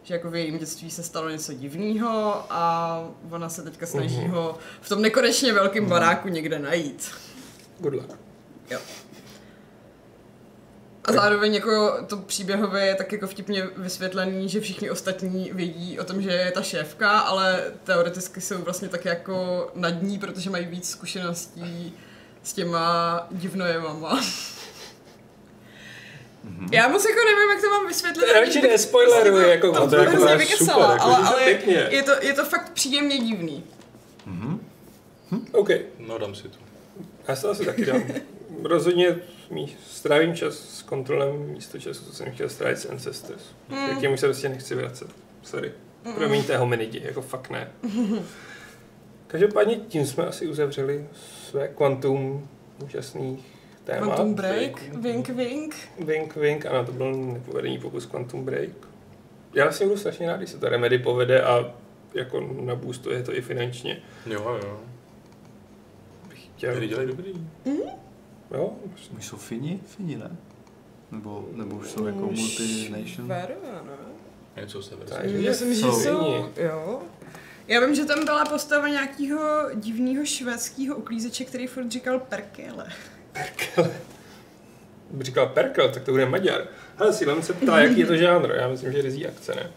Že jako v jejím dětství se stalo něco divného a ona se teďka snaží Mhm. ho v tom nekonečně velkém baráku někde najít. Good luck. Jo. A zároveň jako to příběhově je tak jako vtipně vysvětlený, že všichni ostatní vědí o tom, že je ta šéfka, ale teoreticky jsou vlastně tak jako nad ní, protože mají víc zkušeností s těma divnojevama. Já moc jako nevím, jak to mám vysvětlit. Já radši nespoileruj, jako to, to to, je to jako vykecala, super, jako ale, je to ale pěkně. je, to, je to fakt příjemně divný. OK. No dám si to. Já se asi taky dám. Rozhodně mý, strávím čas s kontrolem místo času, co jsem chtěl strávit s Ancestors. Mm. K němu se prostě nechci vracet. Sorry. Promiňte hominidi, jako fakt ne. Každopádně tím jsme asi uzavřeli své kvantum úžasných témat. Quantum Break, wink wink. Wink, wink, ano, to byl nepovedený pokus Quantum Break. Já vlastně budu strašně rád, když se to Remedy povede a jako naboostuje to i finančně. Jo, jo. Bych chtěl, Hry dělají dobrý. jo, Už jsou Fini? Fini, ne? Nebo, nebo už jsou jako multination? Švédové, ne? Něco se Tak. vezme. Myslím, že Jsou. jsou, jo. Já vím, že tam byla postava nějakého divného švédského uklízeče, který furt říkal perkele. Bych říkal Perkel, tak to bude Maďar. Hele, Silen se ptá, jaký je to žánr. Já myslím, že rizí akce, ne?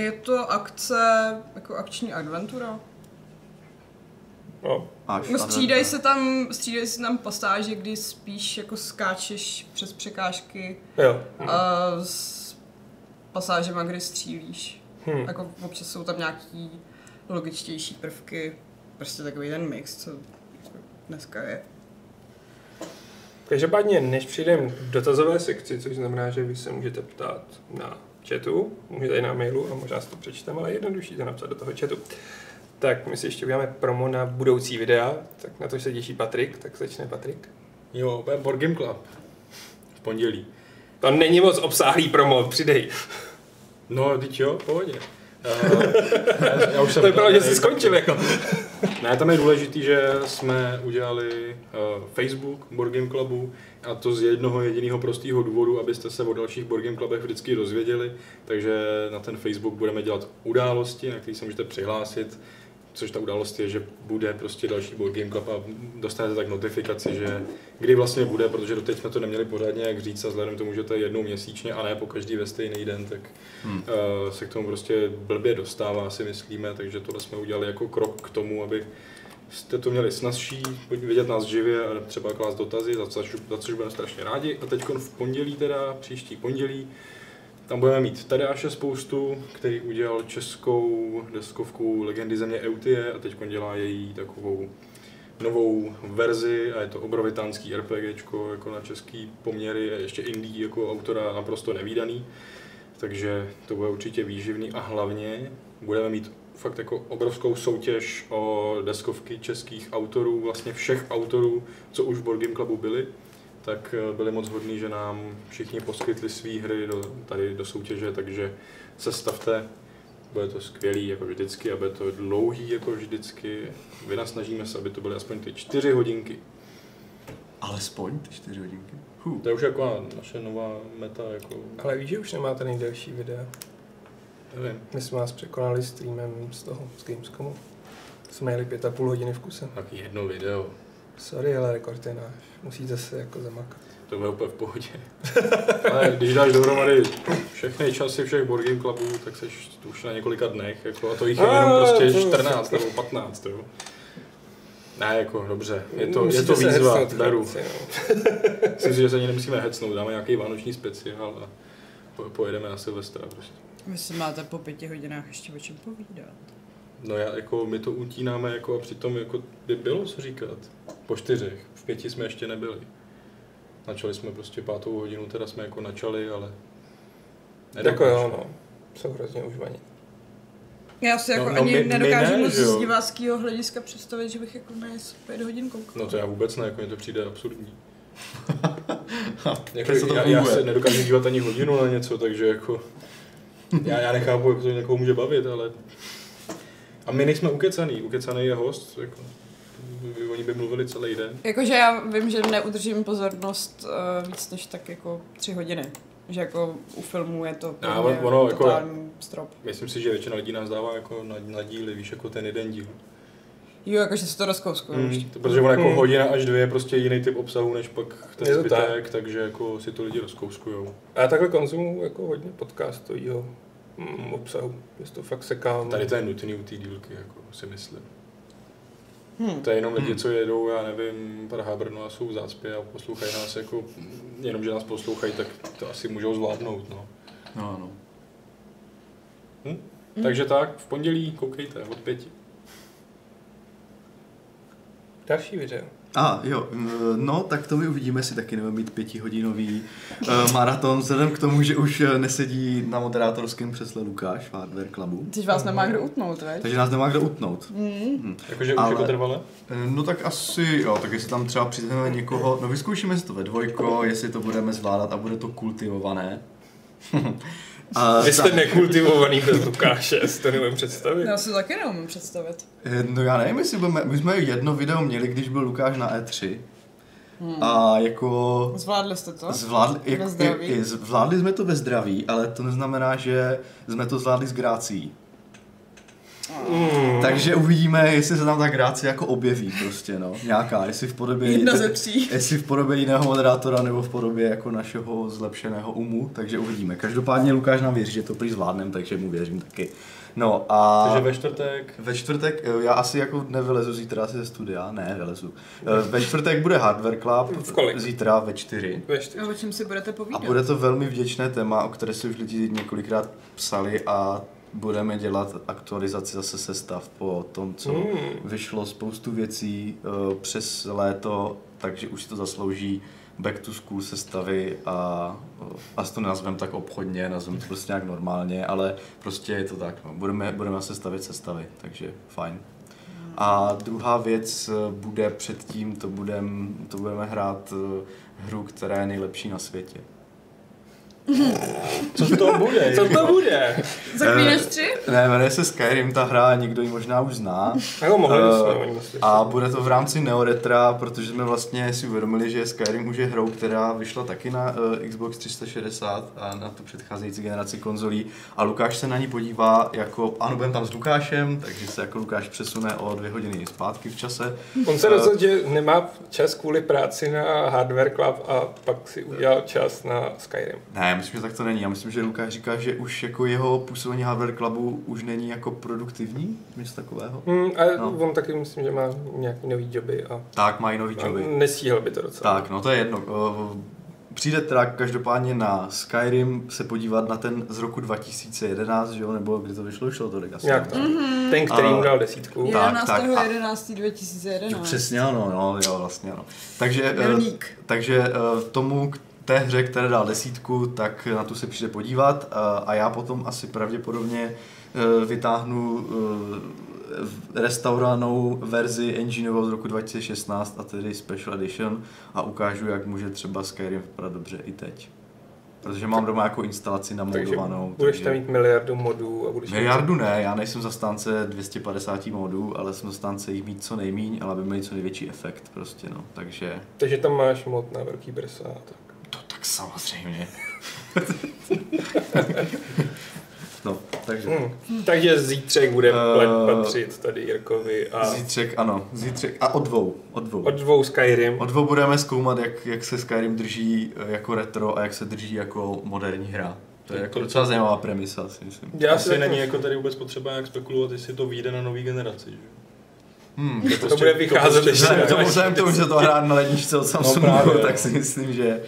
Je to akce, jako akční adventura. No, No střídají se tam, střídají se tam pasáže, kdy spíš jako skáčeš přes překážky jo. a s- pasážema, kdy střílíš. Hm. Jako občas jsou tam nějaký logičtější prvky, prostě takový ten mix, co dneska je. Každopádně, než přijdeme k dotazové sekci, což znamená, že vy se můžete ptát na chatu, můžete i na mailu a možná si to přečteme, ale je jednodušší to napsat do toho chatu. Tak my si ještě uděláme promo na budoucí videa, tak na to se těší Patrik, tak začne Patrik. Jo, bude Board Game Club. V pondělí. To není moc obsáhlý promo, přidej. No, teď jo, pohodě. Uh, já, já už jsem To vypadalo, že jsi skončil jako. Ne, tam je důležitý, že jsme udělali uh, Facebook Board Game Clubu a to z jednoho jediného prostého důvodu, abyste se o dalších Board Game Clubech vždycky dozvěděli. Takže na ten Facebook budeme dělat události, na které se můžete přihlásit, což ta událost je, že bude prostě další Board Game Club a dostanete tak notifikaci, že kdy vlastně bude, protože doteď jsme to neměli pořádně jak říct a vzhledem k tomu, že to je jednou měsíčně a ne po každý ve stejný den, tak Hmm. uh, se k tomu prostě blbě dostává, si myslíme, takže tohle jsme udělali jako krok k tomu, aby jste to měli snazší, vidět nás živě a třeba klást dotazy, za což, za což budeme strašně rádi. A teď v pondělí teda, příští pondělí, tam budeme mít Tadeáše spoustu, který udělal českou deskovku Legendy země Eutie a teď dělá její takovou novou verzi a je to obrovitánský RPGčko jako na český poměry a ještě indie jako autora naprosto nevýdaný. Takže to bude určitě výživný a hlavně budeme mít fakt jako obrovskou soutěž o deskovky českých autorů, vlastně všech autorů, co už v Board Game Clubu byli, tak eh, byli moc hodní, že nám všichni poskytli své hry do, tady do soutěže, takže se stavte, bude to skvělý jako vždycky a bude to dlouhý jako vždycky. Vynasnažíme se, aby to byly aspoň ty čtyři hodinky. Alespoň ty čtyři hodinky. Huh. To je už jako naše nová meta, jako, Ale víš, že už nemáte nejdelší videa. nevím, My jsme vás překonali streamem z toho, z Gamescomu. Jsme jeli pět a půl hodiny v kuse. tak jedno video, Sorry, ale rekord je náš. Musíte se jako zamakat. to bude úplně v pohodě. Ale když dáš dohromady všechny časy všech Board Game Clubů, tak seš tu už na několika dnech, jako, a to jich je jenom A, prostě to- 14 nebo 15, jo. Ne, jako dobře, je to, je to výzva, hecnout, beru. no. Myslím si, že se ani nemusíme hecnout, dáme nějaký vánoční speciál a po- pojedeme na Silvestra prostě. Vy si máte po pěti hodinách ještě o čem povídat. No já, jako, my to utínáme jako a přitom jako by bylo co říkat. Po čtyřech, v pěti jsme ještě nebyli. Načali jsme prostě pátou hodinu, teda jsme jako načali, ale... Jako jo, no. Jsou hrozně užvaní. Já si No, jako no, ani my- my nedokážu ne, moc že jo? z diváckého hlediska představit, že bych jako na ně pět hodin koukal. No to já vůbec ne, jako mně to přijde absurdní. jako, se to já, já se nedokážu dívat ani hodinu na něco, takže jako... Já, já nechápu, jak to někoho může bavit, ale... A my nejsme ukecaný, ukecaný je host, jako... Oni by mluvili celý den. Jakože já vím, že neudržím pozornost uh, víc než tak jako tři hodiny. Že jako u filmů je to A mě ono jako- strop. Myslím si, že většina lidí nás dává jako na, na díly, víš, jako ten jeden díl. Jo, jakože se to rozkouskuju. Mm, to, protože ono jako Hmm. hodina až dvě je prostě jiný typ obsahu, než pak ten zbytek, takže jako si to lidi rozkouskujou. A já takhle konzumuju jako hodně podcastového mm, obsahu. Že to fakt sekám. Tady to je nutný u té dílky, jako si myslím. Hmm. To je jenom lidi, Hmm. co jedou, já nevím, Praha, Brno a jsou v zácpě a poslouchají nás jako, jenom že nás poslouchají, tak to asi můžou zvládnout, no. No, no. Hm? Hmm. Takže tak, v pondělí koukejte od pěti. Další video. A jo, mm, no tak to my uvidíme, jestli taky nebudeme mít pětihodinový uh, maraton, vzhledem k tomu, že už eh, nesedí na moderátorském křesle Lukáš v Hardware Clubu. Teď vás nemá kdo utnout, veď? Takže nás nemá kdo utnout. Mm. Jakože už Ale- jako trvale? Eh, No tak asi jo, tak jestli tam třeba přizveme někoho, no vyzkoušíme si to ve dvojko, jestli to budeme zvládat a bude to kultivované. a, Vy jste nekultivovaný bez Lukáše, si to nevím představit. Já si to taky neumím představit. Eh, No já nevím, jestli budeme, my jsme jedno video měli, když byl Lukáš na E3. Hmm. A jako Zvládli jste to? zvládli, Ve jak, zdraví? zvládli jsme to ve zdraví, ale to neznamená, že jsme to zvládli s grácí. Mm. Takže uvidíme, jestli se tam ta gráce jako objeví prostě, no. Nějaká, jestli v podobě... Jedna ze tří. Jestli v podobě jiného moderátora nebo v podobě jako našeho zlepšeného umu, takže uvidíme. Každopádně Lukáš nám věří, že to prý zvládnem, takže mu věřím taky. No a... Takže ve čtvrtek Ve čtvrtek, já asi jako nevylezu zítra asi ze studia, ne, vylezu. Eh, Ve čtvrtek bude Hardware Club, V kolik? zítra ve čtyři. Ve čtyři. A o čem si budete A povídat? bude to velmi vděčné téma, o které si už lidi několikrát psali a budeme dělat aktualizaci zase sestav po tom, co Hmm. vyšlo spoustu věcí eh, přes léto, takže už si to zaslouží back to school sestavy a eh, asi to nazvem tak obchodně, nazvem to prostě nějak normálně, ale prostě je to tak, no. budeme, budeme sestavit sestavy, takže fajn. A druhá věc eh, bude předtím, to, budem, to budeme hrát hru, která je nejlepší na světě. Co to bude? Co to bude? Zaklínač 3? Ne, jmenuje se Skyrim ta hra, někdo ji možná už zná. Jako mohli Eh, jsme slyšet. A bude to v rámci Neoretra, protože jsme vlastně si uvědomili, že Skyrim už je hrou, která vyšla taky na uh, Xbox 360 a na tu předcházející generaci konzolí. A Lukáš se na ní podívá jako, ano, budeme tam s Lukášem, takže se jako Lukáš přesune o dvě hodiny zpátky v čase. On se Eh, rozhodl, že nemá čas kvůli práci na Hardware Club a pak si udělal čas na Skyrim. Ne, myslím, že tak to není. Já myslím, že Lukáš říká, že už jako jeho působení Hardware Clubu už není jako produktivní, něco takového. Hmm, a No. on taky myslím, že má nějaký nový joby a, Tak, mají nový a joby. nestíhal by to docela. Tak, no to je jedno. Přijde teda každopádně na Skyrim se podívat na ten z roku 2011, že jo, nebo kdy to vyšlo, vyšlo to asi. Nějak to. Ten, který mu dal desítku. Tak, 11. tak, a- 11. 2011. Jo, přesně ano, no, jo, vlastně ano. Takže, eh, Milník. takže eh, tomu, k té hře, které dal desítku, tak na tu se přijde podívat a, a já potom asi pravděpodobně eh, vytáhnu eh, restaurovanou verzi engineovou z roku 2016 a tedy Special Edition a ukážu, jak může třeba Skyrim vypadat dobře i teď. Protože mám doma jako instalaci Takže namodovanou. budeš tam mít miliardu modů a budeš Miliardu ne, já nejsem zastánce 250 modů, ale jsem zastánce jich mít co nejmíň, ale aby měli co největší efekt prostě, no. Takže, Takže tam máš mod na velký brsa a tak. To tak samozřejmě. no, takže. Hmm. Takže zítřek bude Eh, patřit tady Jirkovi a Zítřek, ano, zítřek, a od dvou, od dvou. od dvou Skyrim. Od dvou budeme zkoumat, jak, jak se Skyrim drží eh, jako retro a jak se drží jako moderní hra. To je jako docela zajímavá premisa, si myslím. Já Asi si není jako tady vůbec potřeba jak spekulovat, jestli to vyjde na nový generaci. Že? Hmm. To, to prostě- bude vycházet prostě- ještě. Vzhledem k tomu, vzhledem k tomu, že to hrát na ledničce od Samsungu, právě, no. tak si myslím, že...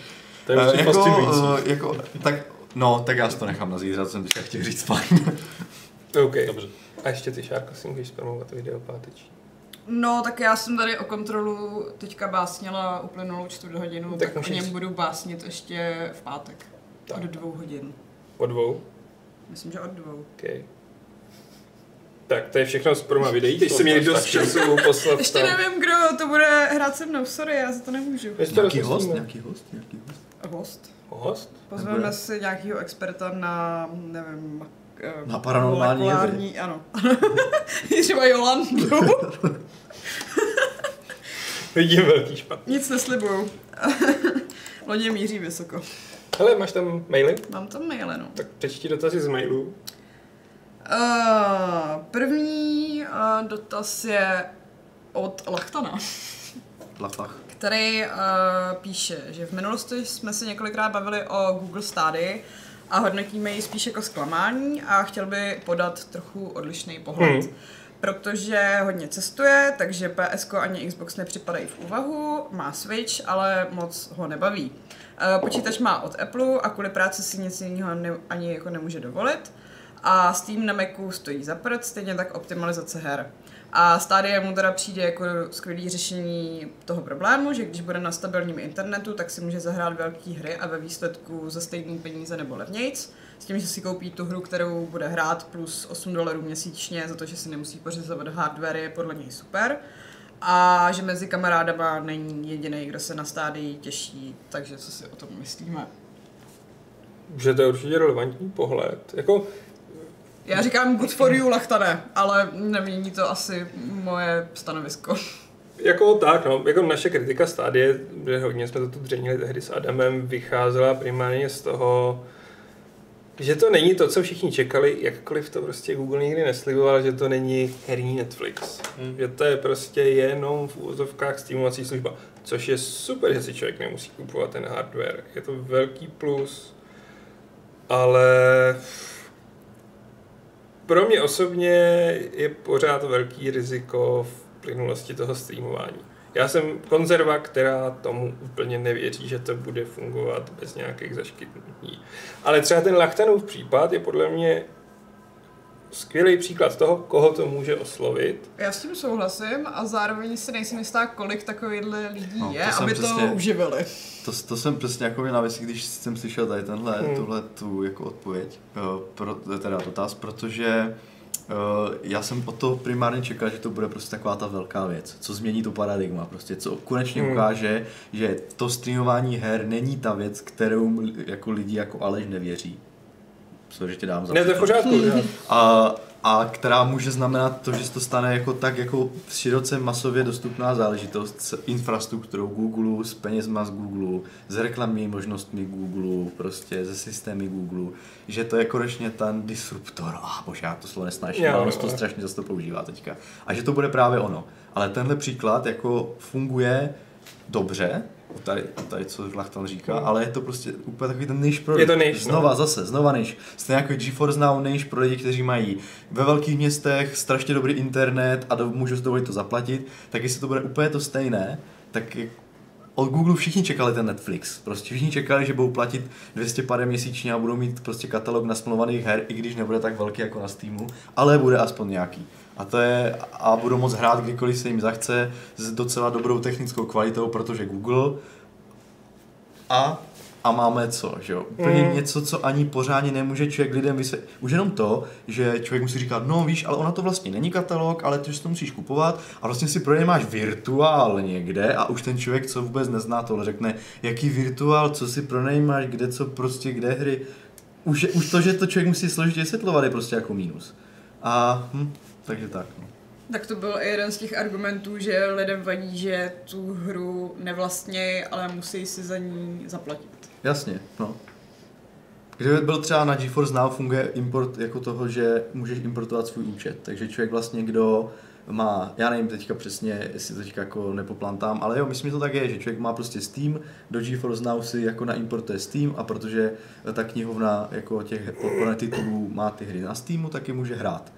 To je Eh, fascinující. eh, jako, tak, no, tak já si to nechám na zítra, co jsem teďka chtěl říct, fajn. OK. Dobře. A ještě ty, Šárko, si můžeš zpromovat video páteční. No, tak já jsem tady o kontrolu teďka básnila uplynulou čtvrt hodinu, Tak tak, tak o něm budu básnit ještě v pátek. Tak. Od dvou hodin. O dvou? Myslím, že od dvou. OK. Tak, to je všechno z proma videí. Teď jsi měli dost času poslat Ještě tam. nevím, kdo to bude hrát se mnou, sorry, já za to nemůžu. Ještě to Nějaký host, nějaký host, nějaký host. Host. Host? Pozveme Nebude. si nějakého experta na, nevím, eh, Na paranormální jevy. ano. Třeba Jolandu. Vidím velký špat. Nic neslibuju. Lodě míří vysoko. Hele, máš tam maily? Mám tam maily, no. Tak přečti dotazy z mailů. Uh, první uh, dotaz je od Lachtana, Lafach. Který uh, píše, že v minulosti jsme se několikrát bavili o Google Stady a hodnotíme ji spíš jako zklamání a chtěl by podat trochu odlišný pohled. Hmm. Protože hodně cestuje, takže PS ani Xbox nepřipadají v úvahu, má Switch, ale moc ho nebaví. Eh, Počítač má od Apple a kvůli práci si nic jiného ne, ani jako nemůže dovolit. A Steam na Macu stojí za prd, stejně tak optimalizace her. A Stadia mu teda přijde jako skvělé řešení toho problému, že když bude na stabilním internetu, tak si může zahrát velké hry a ve výsledku za stejný peníze nebo levnějc. S tím, že si koupí tu hru, kterou bude hrát plus 8 dolarů měsíčně za to, že si nemusí pořizovat hardware, je podle něj super. A že mezi kamarádama není jediný, kdo se na stádii těší, takže co si o tom myslíme? Že to je určitě relevantní pohled. Jako, Já říkám good for you, lachtane, ale nemění to asi moje stanovisko. jako tak, no, jako naše kritika stádie, že hodně jsme to tu dřenili tehdy s Adamem, vycházela primárně z toho, že to není to, co všichni čekali, jakkoliv to prostě Google nikdy nesliboval, že to není herní Netflix. Hmm. Že to je prostě jenom v úvozovkách streamovací služba. Což je super, že si člověk nemusí kupovat ten hardware. Je to velký plus, ale pro mě osobně je pořád velký riziko v plynulosti toho streamování. Já jsem konzerva, která tomu úplně nevěří, že to bude fungovat bez nějakých zaškytnutí. Ale třeba ten Lachtanův případ je podle mě skvělý příklad toho, koho to může oslovit. Já s tím souhlasím a zároveň si nejsem jistá, kolik takovýchhle lidí No, to je, jsem aby přesně- to uživili. To, to jsem přesně jako na věci, když jsem slyšel tady tenhle, Hmm. tuhle tu jako odpověď, eh, pro, teda dotaz, protože uh, já jsem od toho primárně čekal, že to bude prostě taková ta velká věc, co změní to paradigma, prostě co konečně Hmm. ukáže, že to streamování her není ta věc, kterou jako lidi jako Aleš nevěří. Co, že tě dám za Ne, to je v pořádku. a, a která může znamenat to, že se to stane jako tak jako široce masově dostupná záležitost s infrastrukturou Google, s penězma z Google, s reklamními možnostmi Google, prostě ze systémy Google, že to je konečně ten disruptor. Ah, bože, já to slovo nesnáším, ale to strašně zase to používá teďka. A že to bude právě ono. Ale tenhle příklad jako funguje dobře, tady, tady co Lachtan říká, Hmm. ale je to prostě úplně takový ten niche produkt. Je to niche, no. Znova, zase, znova niche. Stejně jako GeForce Now niche pro lidi, kteří mají ve velkých městech strašně dobrý internet a do, můžou si dovolit to zaplatit, tak jestli to bude úplně to stejné, tak od Google všichni čekali ten Netflix. Prostě všichni čekali, že budou platit 200 pade měsíčně a budou mít prostě katalog nasmluvaných her, i když nebude tak velký jako na Steamu, ale bude aspoň nějaký. A to je, a budou moc hrát kdykoliv se jim zachce s docela dobrou technickou kvalitou, protože Google a a máme co, že jo? Úplně Mm. něco, co ani pořádně nemůže člověk lidem vysvětlit. Už jenom to, že člověk musí říkat, no víš, ale ona to vlastně není katalog, ale ty si to musíš kupovat a vlastně si pro ně máš virtuál někde a už ten člověk, co vůbec nezná tohle, řekne, jaký virtuál, co si pro něj máš, kde co prostě, kde hry. Už, už to, že to člověk musí složitě vysvětlovat, je prostě jako mínus. A hm, takže tak. No. Tak to byl i jeden z těch argumentů, že lidem vadí, že tu hru nevlastní, ale musí si za ní zaplatit. Jasně, no. Kdyby byl třeba na GeForce Now funguje import jako toho, že můžeš importovat svůj účet. Takže člověk vlastně, kdo má, já nevím teďka přesně, jestli to teďka jako nepoplantám, ale jo, myslím, že to tak je, že člověk má prostě Steam, do GeForce Now si jako naimportuje Steam a protože ta knihovna jako těch podporných titulů má ty hry na Steamu, tak je může hrát.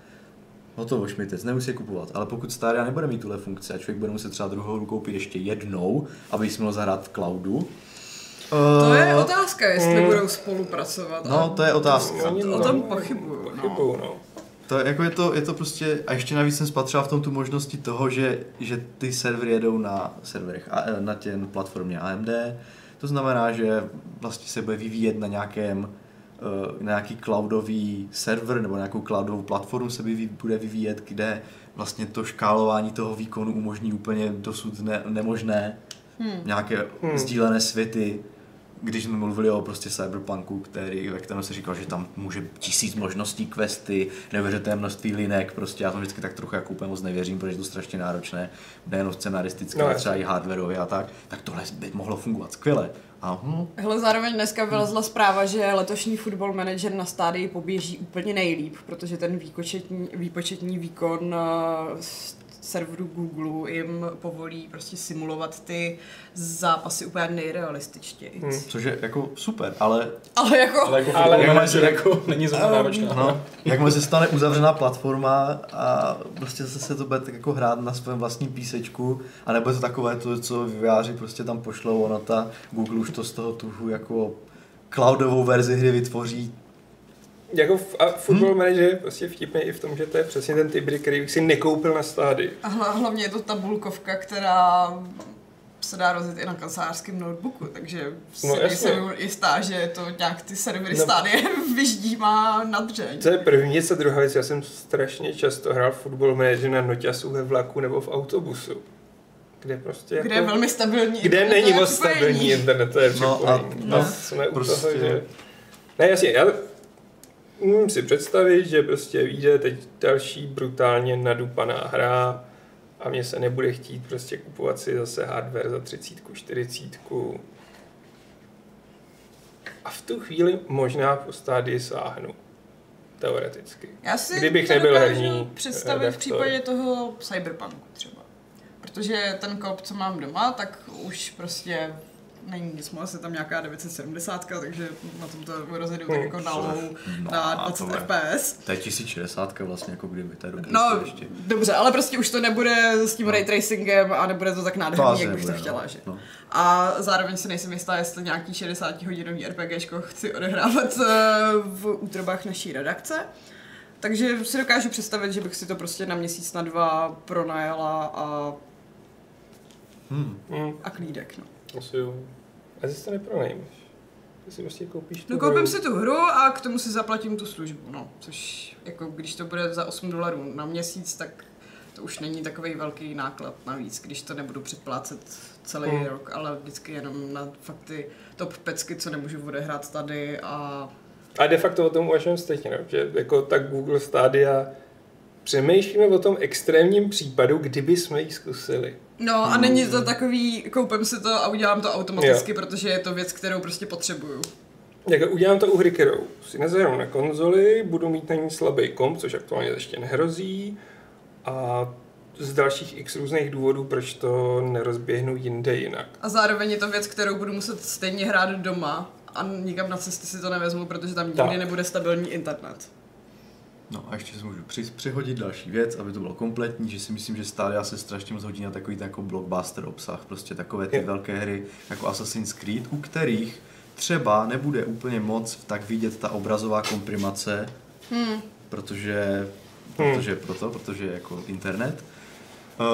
Hotovo, šmitec, nemusí je kupovat. Ale pokud Stadia nebude mít tuhle funkci a člověk bude muset třeba druhou hru koupit ještě jednou, aby si mohl zahrát v cloudu, To je eh, otázka, jestli mm. budou spolupracovat. No, to je otázka. Oni O to- tom pochybuju, no. Pochybuju, no. To je, jako je, to, je to prostě, a ještě navíc jsem spatřila v tom tu možnosti toho, že, že ty servery jedou na serverech, a, e, na těm platformě AMD, to znamená, že vlastně se bude vyvíjet na nějakém eh, nějaký cloudový server nebo nějakou cloudovou platformu se vyví, bude vyvíjet, kde vlastně to škálování toho výkonu umožní úplně dosud ne, nemožné Hmm. nějaké hmm. sdílené světy, když jsme mluvili o prostě cyberpunku, který, ve kterém se říkal, že tam může tisíc možností questy, neuvěřitelné množství linek, prostě já tomu vždycky tak trochu jako úplně moc nevěřím, protože je to strašně náročné, nejen scenaristicky, No, ale třeba i hardwareově a tak, tak tohle by mohlo fungovat skvěle. A hm, Hele, zároveň dneska vylezla zpráva, že letošní football manager na stádii poběží úplně nejlíp, protože ten výpočetní, výpočetní výkon eh, serveru Google jim povolí prostě simulovat ty zápasy úplně nejrealističtěji. Hmm. což je jako super, ale Ale jako... Ale jako Ale- ale manažer jako není za to Um, náročná. No, jakmile se stane uzavřená platforma a prostě zase se to bude tak jako hrát na svém vlastním písečku a nebo je to takové to, co vývojáři prostě tam pošlou, ono ta Google už to z toho tuhu jako cloudovou verzi hry vytvoří. Jako v, a Football Manager je prostě vtipný i v tom, že to je přesně ten typ hry, který bych si nekoupil na stády. A hla- hlavně je to tabulkovka, která se dá rozjet i na kancelářském notebooku, takže si No, jasně. nejsem jistá, že to nějak ty servery No. stádie vyždímá na dřeň. To je první věc a druhá věc, já jsem strašně často hrál Football Manager na noťasu ve vlaku nebo v autobusu. Kde prostě Kde jako, je velmi stabilní kde není moc stabilní internetové No a- no, No, jsme u prostě- toho, že... Ne, jasně, já umím si představit, že prostě vyjde teď další brutálně nadupaná hra a mně se nebude chtít prostě kupovat si zase hardware za 30, 40. A v tu chvíli možná po stádii sáhnu. Teoreticky. Já si Kdybych to nebyl herní představit v případě toho cyberpunku třeba. Protože ten kop, co mám doma, tak už prostě není nic moc, je tam nějaká 970, takže na tom to rozjedu tak jako na low na No, 20 to fps. To je 1060 vlastně jako kdyby, to je dobrý No, to ještě. dobře, ale prostě už to nebude s tím ray tracingem a nebude to tak To nádherný, asi jak bych to chtěla, no. že? No. A zároveň si nejsem jistá, jestli nějaký 60 hodinový RPGčko chci odehrávat eh, v útrobách naší redakce. Takže si dokážu představit, že bych si to prostě na měsíc, na dva pronajala a, Hmm. Hmm, a klídek, no. Asi jo. A si to nepronajmeš. Ty si prostě koupíš tu No koupím hru. si tu hru a k tomu si zaplatím tu službu, no. Což jako když to bude za 8 dolarů na měsíc, tak to už není takový velký náklad navíc, když to nebudu předplácet celý Hmm. rok, ale vždycky jenom na fakt ty top pecky, co nemůžu odehrát tady a A de facto o tom uvažujeme stejně, no, že jako tak Google Stadia přemýšlíme o tom extrémním případu, kdyby jsme ji zkusili. No a není to takový, koupím si to a udělám to automaticky, jo. protože je to věc, kterou prostě potřebuju. Jak udělám to u hry, kterou si nezahraju na konzoli, budu mít na ní slabý komp, což aktuálně ještě nehrozí. A z dalších x různých důvodů, proč to nerozběhnu jinde jinak. A zároveň je to věc, kterou budu muset stejně hrát doma a nikam na cesty si to nevezmu, protože tam nikdy Tak. nebude stabilní internet. No a ještě si můžu při, přihodit další věc, aby to bylo kompletní, že si myslím, že Stadia se strašně moc hodí na takový ten jako blockbuster obsah, prostě takové ty velké hry jako Assassin's Creed, u kterých třeba nebude úplně moc tak vidět ta obrazová komprimace, Hmm. protože, Hmm. protože proto, protože je jako internet. Uh,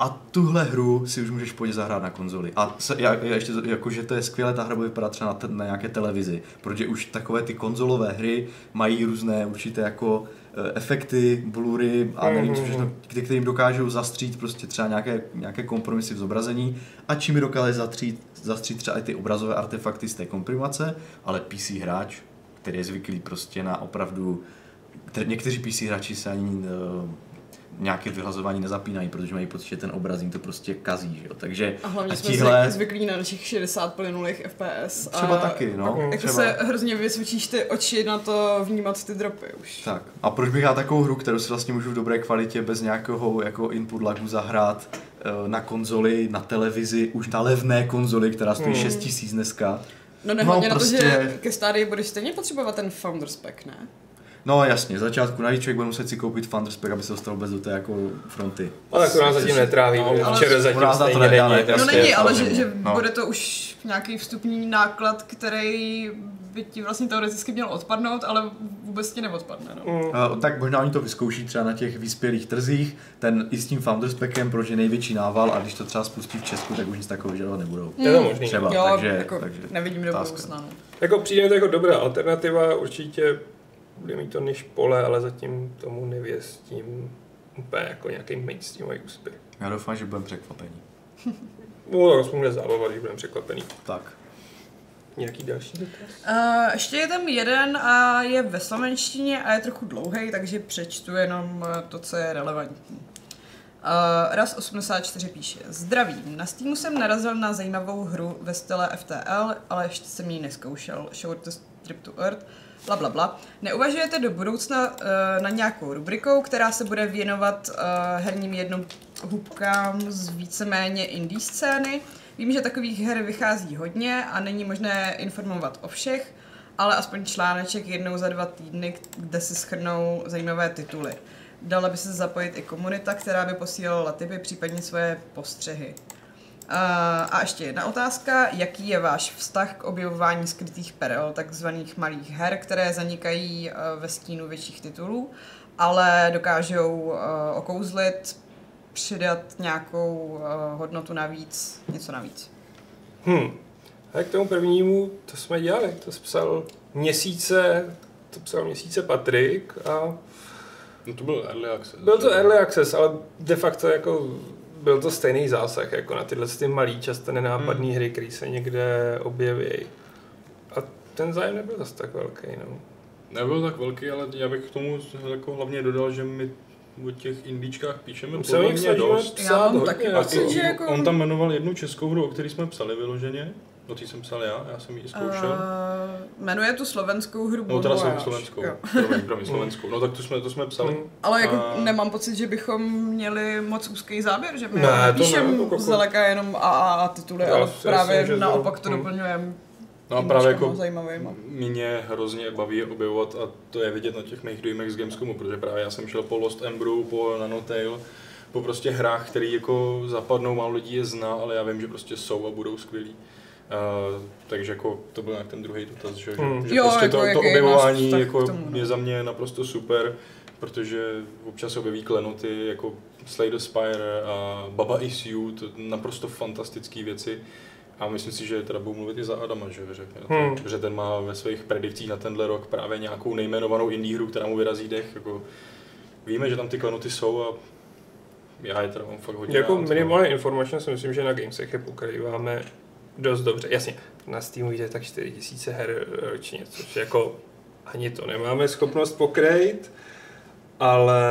a tuhle hru si už můžeš pojď zahrát na konzoli. A se, já, já ještě, to- jako, že to je skvělé, ta hra bude vypadat třeba na, te, na nějaké televizi, protože už takové ty konzolové hry mají různé určité jako eh, efekty, blury a nevím, co Mhm. všechno, kterým dokážou zastřít prostě třeba nějaké, nějaké kompromisy v zobrazení a čím mi dokáže zastřít, zastřít třeba i ty obrazové artefakty z té komprimace, ale PC hráč, který je zvyklý prostě na opravdu Kte- Někteří PC hráči se ani uh, nějaké vyhlazování nezapínají, protože mají pocit, že ten obraz jim to prostě kazí, že jo. Takže A hlavně a jsme tihle, zvyklí na našich 60 plynulých FPS. třeba a taky, no. Jako třeba. se hrozně vysvědčíš ty oči na to vnímat ty dropy už. Tak. A proč bych já takovou hru, kterou si vlastně můžu v dobré kvalitě bez nějakého jako input lagu zahrát eh, na konzoli, na televizi, už na levné konzoli, která stojí Hmm. 6 tisíc dneska. No nehledě No, na to, že prostě- ke stádii budeš stejně potřebovat ten Founders Pack, ne? No jasně, v začátku navíc člověk bude muset si koupit Thunderspec, aby se dostal vůbec do té jako fronty. Ale tak to nás zatím netráví, No, včera zatím na to stejně nedá, není. ne? tak No není, ale že, že No. bude to už nějaký vstupní náklad, který by ti vlastně teoreticky měl odpadnout, ale vůbec ti neodpadne. No. Mm. Uh, tak možná oni to vyzkouší třeba na těch vyspělých trzích, ten i s tím Founders Packem, protože je největší nával a když to třeba spustí v Česku, tak už nic takového vyžadovat nebudou. Je to možný. Třeba, jo, takže, jako takže nevidím do budoucna. No. Jako přijde to jako dobrá alternativa, určitě bude mít to než pole, ale zatím tomu nevěstím úplně jako nějaký mainstreamový úspěch. Já doufám, že budeme překvapení. No, tak aspoň bude zábava, když budeme překvapený. Tak. Nějaký další dotaz? Uh, ještě je tam jeden a je ve slovenštině a je trochu dlouhý, takže přečtu jenom eh, to, co je relevantní. Uh, Raz 84 píše. Zdravím, na Steamu jsem narazil na zajímavou hru ve style FTL, ale ještě jsem ji neskoušel. Shortest Trip to Earth, bla bla bla. Neuvažujete do budoucna uh, na nějakou rubrikou, která se bude věnovat uh, herním jednohubkám z víceméně indie scény? Vím, že takových her vychází hodně a není možné informovat o všech, ale aspoň článeček jednou za dva týdny, kde se schrnou zajímavé tituly. Dala by se zapojit i komunita, která by posílala tipy, případně svoje postřehy. A ještě jedna otázka. Jaký je váš vztah k objevování skrytých perel, takzvaných malých her, které zanikají uh, ve stínu větších titulů, ale dokážou uh, okouzlit, přidat nějakou uh, hodnotu navíc, něco navíc? Hm. A k tomu prvnímu, to jsme dělali, to psal měsíce, to psal měsíce Patrik a No to byl early access. byl to early access, ale de facto jako byl to stejný zásah jako na tyhle ty malý, často nenápadné Hmm. hry, které se někde objeví. A ten zájem nebyl zase tak velký, no. Nebyl tak velký, ale já bych k tomu jako hlavně dodal, že my o těch indíčkách píšeme se poměrně snažíme dost. Já mám taky A pocit, jako- on tam jmenoval jednu českou hru, o které jsme psali vyloženě. O té jsem psal já, já jsem ji zkoušel. Uh, jmenuje tu slovenskou hru no, teda Voyage. slovenskou. Promiň, promiň, slovenskou. No tak to jsme, to jsme psali. Mm. Ale jako A- nemám pocit, že bychom měli moc úzký záběr, že my Ne, píšem ne, to jako- zdaleka jenom AAA tituly, Já ale právě myslím, že to- naopak to hm. doplňujeme No a právě jako zajímavýma. mě hrozně baví objevovat a to je vidět na těch mých dojmech z Gamescomu, protože právě já jsem šel po Lost Embru, po Nanotale, po prostě hrách, které jako zapadnou, málo lidí je zná, ale já vím, že prostě jsou a budou skvělí. Uh, takže jako to byl nějak ten druhý dotaz, že, Hmm. že Jo, prostě jako to, to objevování jako tomu, no. je za mě naprosto super, protože občas objeví klenoty jako Slay the Spire a Baba Is You, to naprosto fantastické věci. A myslím si, že teda budu mluvit i za Adama, že, že, Hmm. že ten má ve svých predikcích na tenhle rok právě nějakou nejmenovanou indie hru, která mu vyrazí dech. Jako, víme, že tam ty klenoty jsou a já je teda mám fakt hodně Jako rád, no. minimálně informačně si myslím, že na Gamesech je pokrýváme dost dobře. Jasně, na Steamu jde tak 4000 her ročně, což jako ani to nemáme schopnost pokrýt, ale,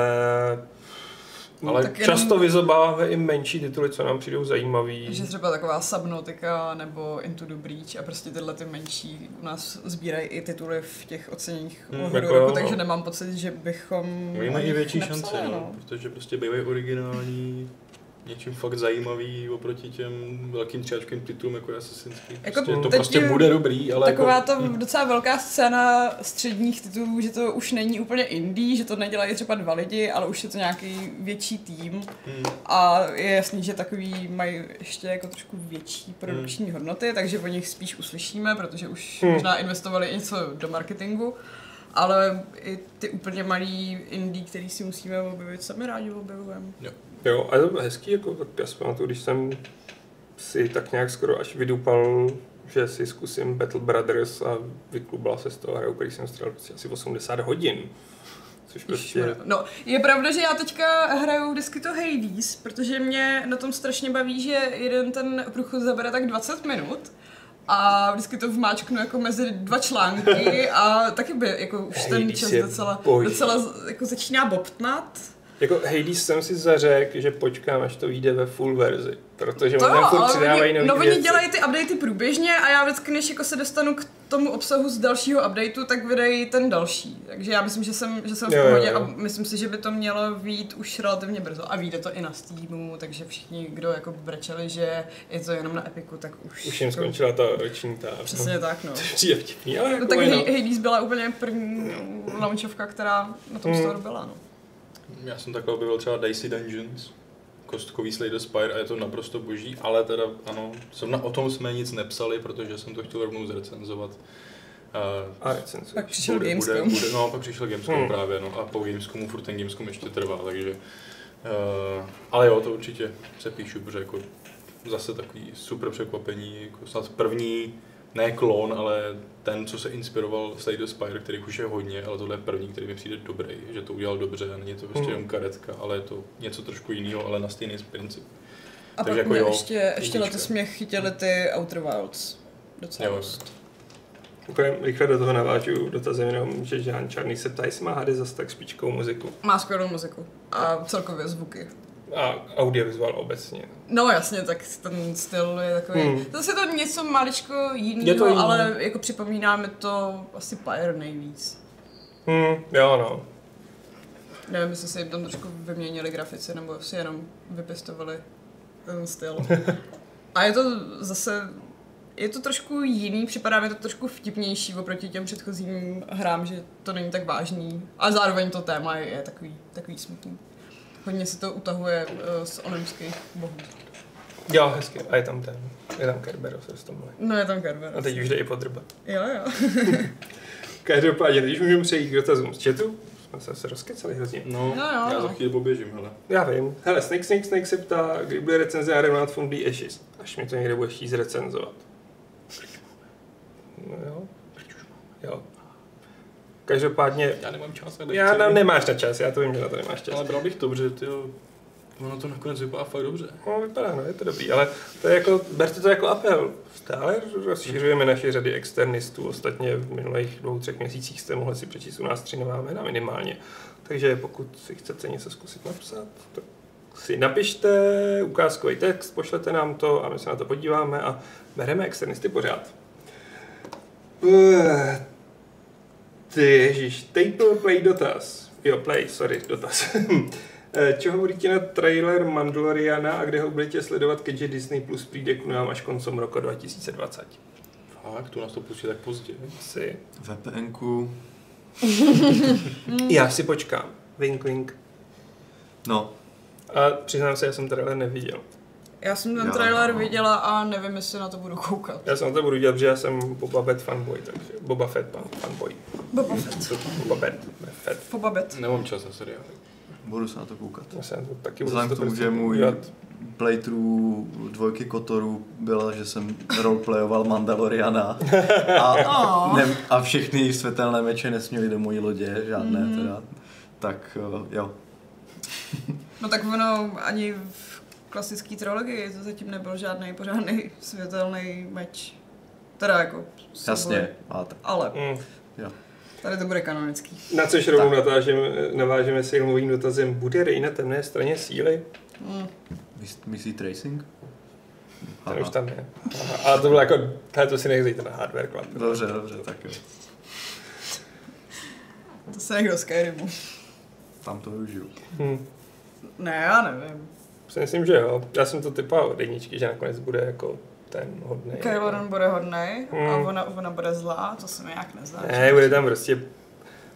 Ale ale Tak jenom- často vyzobáváme i menší tituly, co nám přijdou zajímavý. Že třeba taková Subnautica nebo Into the Breach a prostě tyhle ty menší u nás sbírají i tituly v těch oceněních Hmm, jako roku, jo, no. takže nemám pocit, že bychom Oni mají větší nepsali, šance, no, protože prostě bývají originální, něčím fakt zajímavý oproti těm velkým třiáčkovým titulům jako je Assassin's Creed. Jako Prostě to teď prostě je bude dobrý, ale Taková jako, ta docela velká scéna středních titulů, že to už není úplně indie, že to nedělají třeba dva lidi, ale už je to nějaký větší tým Hmm. a je jasný, že takový mají ještě jako trošku větší produkční hodnoty, takže o nich spíš uslyšíme, protože už Hmm. možná investovali něco do marketingu. Ale i ty úplně malý indie, který si musíme objevit, sami rádi objevujeme. Jo, a to bylo hezký, jako, tak já si pamatuju, když jsem si tak nějak skoro až vydupal, že si zkusím Battle Brothers a vyklubala se z toho hra, u který jsem strávil prostě asi 80 hodin. Což prostě... No, je pravda, že já teďka hraju vždycky to Hades, protože mě na tom strašně baví, že jeden ten průchod zabere tak 20 minut a vždycky to vmáčknu jako mezi dva články a taky by jako už ten čas docela, docela jako začíná bobtnat. Jako Hades jsem si zařekl, že počkám, až to vyjde ve full verzi, protože To oni tam furt přidávají nový no oni dělají ty updaty průběžně a já vždycky, než jako se dostanu k tomu obsahu z dalšího updateu, tak vydají ten další. Takže já myslím, že jsem, že jsem v Jo, jo, pohodě jo. a myslím si, že by to mělo být už relativně brzo. A vyjde to i na Steamu, takže všichni, kdo jako brečeli, že je to jenom na Epiku, tak už... Už jim jako- skončila ta roční ta. Přesně tak, no. Přijde vtipný, ale jako No tak Hades byla úplně první launchovka, která na tom Hmm. store byla, no. Já jsem takhle objevil třeba Dicey Dungeons, kostkový Slay the Spire a je to naprosto boží, ale teda ano, jsem na, o tom jsme nic nepsali, protože jsem to chtěl rovnou zrecenzovat. Uh, A recenze. Pak přišel bude, bude, Gamescom. bude, no, pak přišel Gamescom Hmm. hmm. právě, no, a po Gamescomu furt ten Gamescom ještě trvá, takže... Uh, ale jo, to určitě se píšu, protože jako zase takový super překvapení, jako snad první, ne klon, ale ten, co se inspiroval Slay the Spire, který už je hodně, ale tohle je první, který mi přijde dobrý, že to udělal dobře a není to prostě Hmm. jenom karetka, ale je to něco trošku jiného, ale na stejný princip. A Takže pak jako mě jo, ještě, ještě letos mě chytily ty Outer Wilds. Docela Jo. dost. Úplně rychle do toho navážu dotazem jenom, že Žán Čarný se ptá, jestli má hady zase tak špičkou muziku. Má skvělou muziku a celkově zvuky. A audiovizuál obecně. No jasně, tak ten styl je takový. Hmm. Hmm. Zase to něco maličko jiného, jiný. ale jako připomíná mi to asi Pyre nejvíc. Hm, jo no. Nevím, jestli se jim tam trošku vyměnili grafici, nebo si jenom vypěstovali ten styl. A je to zase, je to trošku jiný, připadá mi to trošku vtipnější oproti těm předchozím hrám, že to není tak vážný. A zároveň to téma je, je takový, takový smutný. Hodně se to utahuje uh, z onemských bohů. Jo, hezky. A je tam ten. Je tam Kerberos v tomhle. No je tam Kerber. A teď už jde i podrba. Jo, jo. Každopádně, když můžeme přejít k dotazům z chatu, jsme se, se rozkecali hrozně. No, No jo, já za chvíli poběžím, hele. Já vím. Hele, Snake Snake Snake se ptá, kdy bude recenze na Remnant from the Ashes. Až mi to někde budeš chtít zrecenzovat. No jo. Jo. Každopádně, Já nemám čas. já na, nemáš na čas, já to vím, že na to nemáš čas. Ale bral bych to, protože ty ono to nakonec vypadá fakt dobře. No, vypadá, no, je to dobrý, ale to je jako, berte to jako apel. Stále rozšiřujeme naše řady externistů. Ostatně v minulých dvou, třech měsících jste mohli si přečíst u nás tři nová jména minimálně. Takže pokud si chcete něco zkusit napsat, tak si napište ukázkový text, pošlete nám to a my se na to podíváme a bereme externisty pořád. Eh, Ty ježíš, Table Play dotaz. Jo, Play, sorry, dotaz. Eh, Čeho budete na trailer Mandaloriana a kde ho budete sledovat, keďže Disney Plus přijde k nám až koncem roku 2020? Fakt, tu nás to pustí tak pozdě. Asi. VPNku, Já si počkám. Wink, wink. no, A přiznám se, já jsem trailer neviděl. Já jsem ten Já, trailer no. viděla a nevím, jestli na to budu koukat. Já jsem na to budu dělat, protože já jsem Boba Fett fanboy, takže Boba Fett fan, fanboy. Boba Fett. Boba Fett, Fett. Boba Fett. Nemám čas na seriály. budu se na to koukat. Já jsem to taky budu Vzhledem si k to tomu, prostě že můj dělat. playthrough dvojky Kotoru byla, že jsem roleplayoval Mandaloriana a, Oh. ne, a všechny světelné meče nesměly do mojí lodě, žádné Mhm. teda. Tak eh, jo, No tak ono ani v klasické trilogii to zatím nebyl žádný pořádný světelný meč. Teda jako jasně. Máte. Ale Mm. Jo. tady to bude kanonický. Na což rovnou natážeme, navážeme s filmovým dotazem. Bude Rey na temné straně síly? Mm. Mys- Myslí tracing? Ten už tam je. Aha. Ale to bylo jako, hele, to si nechzejte na hardware club. Dobře, dobře, tak jo. To se nech do Skyrimu. Tam to využiju. Hm. Ne, já nevím. Si myslím, že jo. Já jsem to typoval od jedničky, že nakonec bude jako ten hodný. Kylo Ren bude hodnej a Hmm. ona, ona bude zlá, to se mi nějak nezdá. Ne, bude tam prostě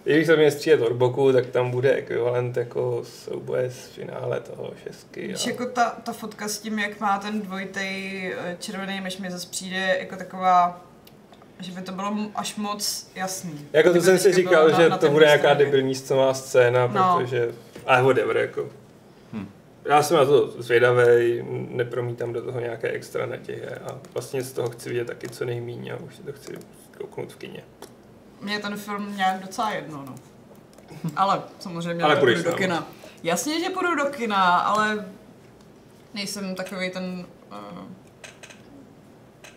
když se mě střílet od boku, tak tam bude ekvivalent jako souboje z finále toho šestky. Víš, A... jako ta, ta fotka s tím, jak má ten dvojitej eh, červený meč, mi zase přijde jako taková, že by to bylo až moc jasný. Jako to jsem si říkal, bylo že na to bude nějaká debilní scéna, scéna No. protože... Ale whatever, jako. Já jsem na to zvědavý, nepromítám do toho nějaké extra naděje a vlastně z toho chci vidět taky co nejméně a už si to chci kouknout v kině. Mně je ten film nějak docela jedno, no. Ale samozřejmě Ale půjdeš půjdu do tam. kina. Jasně, že půjdu do kina, ale nejsem takový ten... Uh,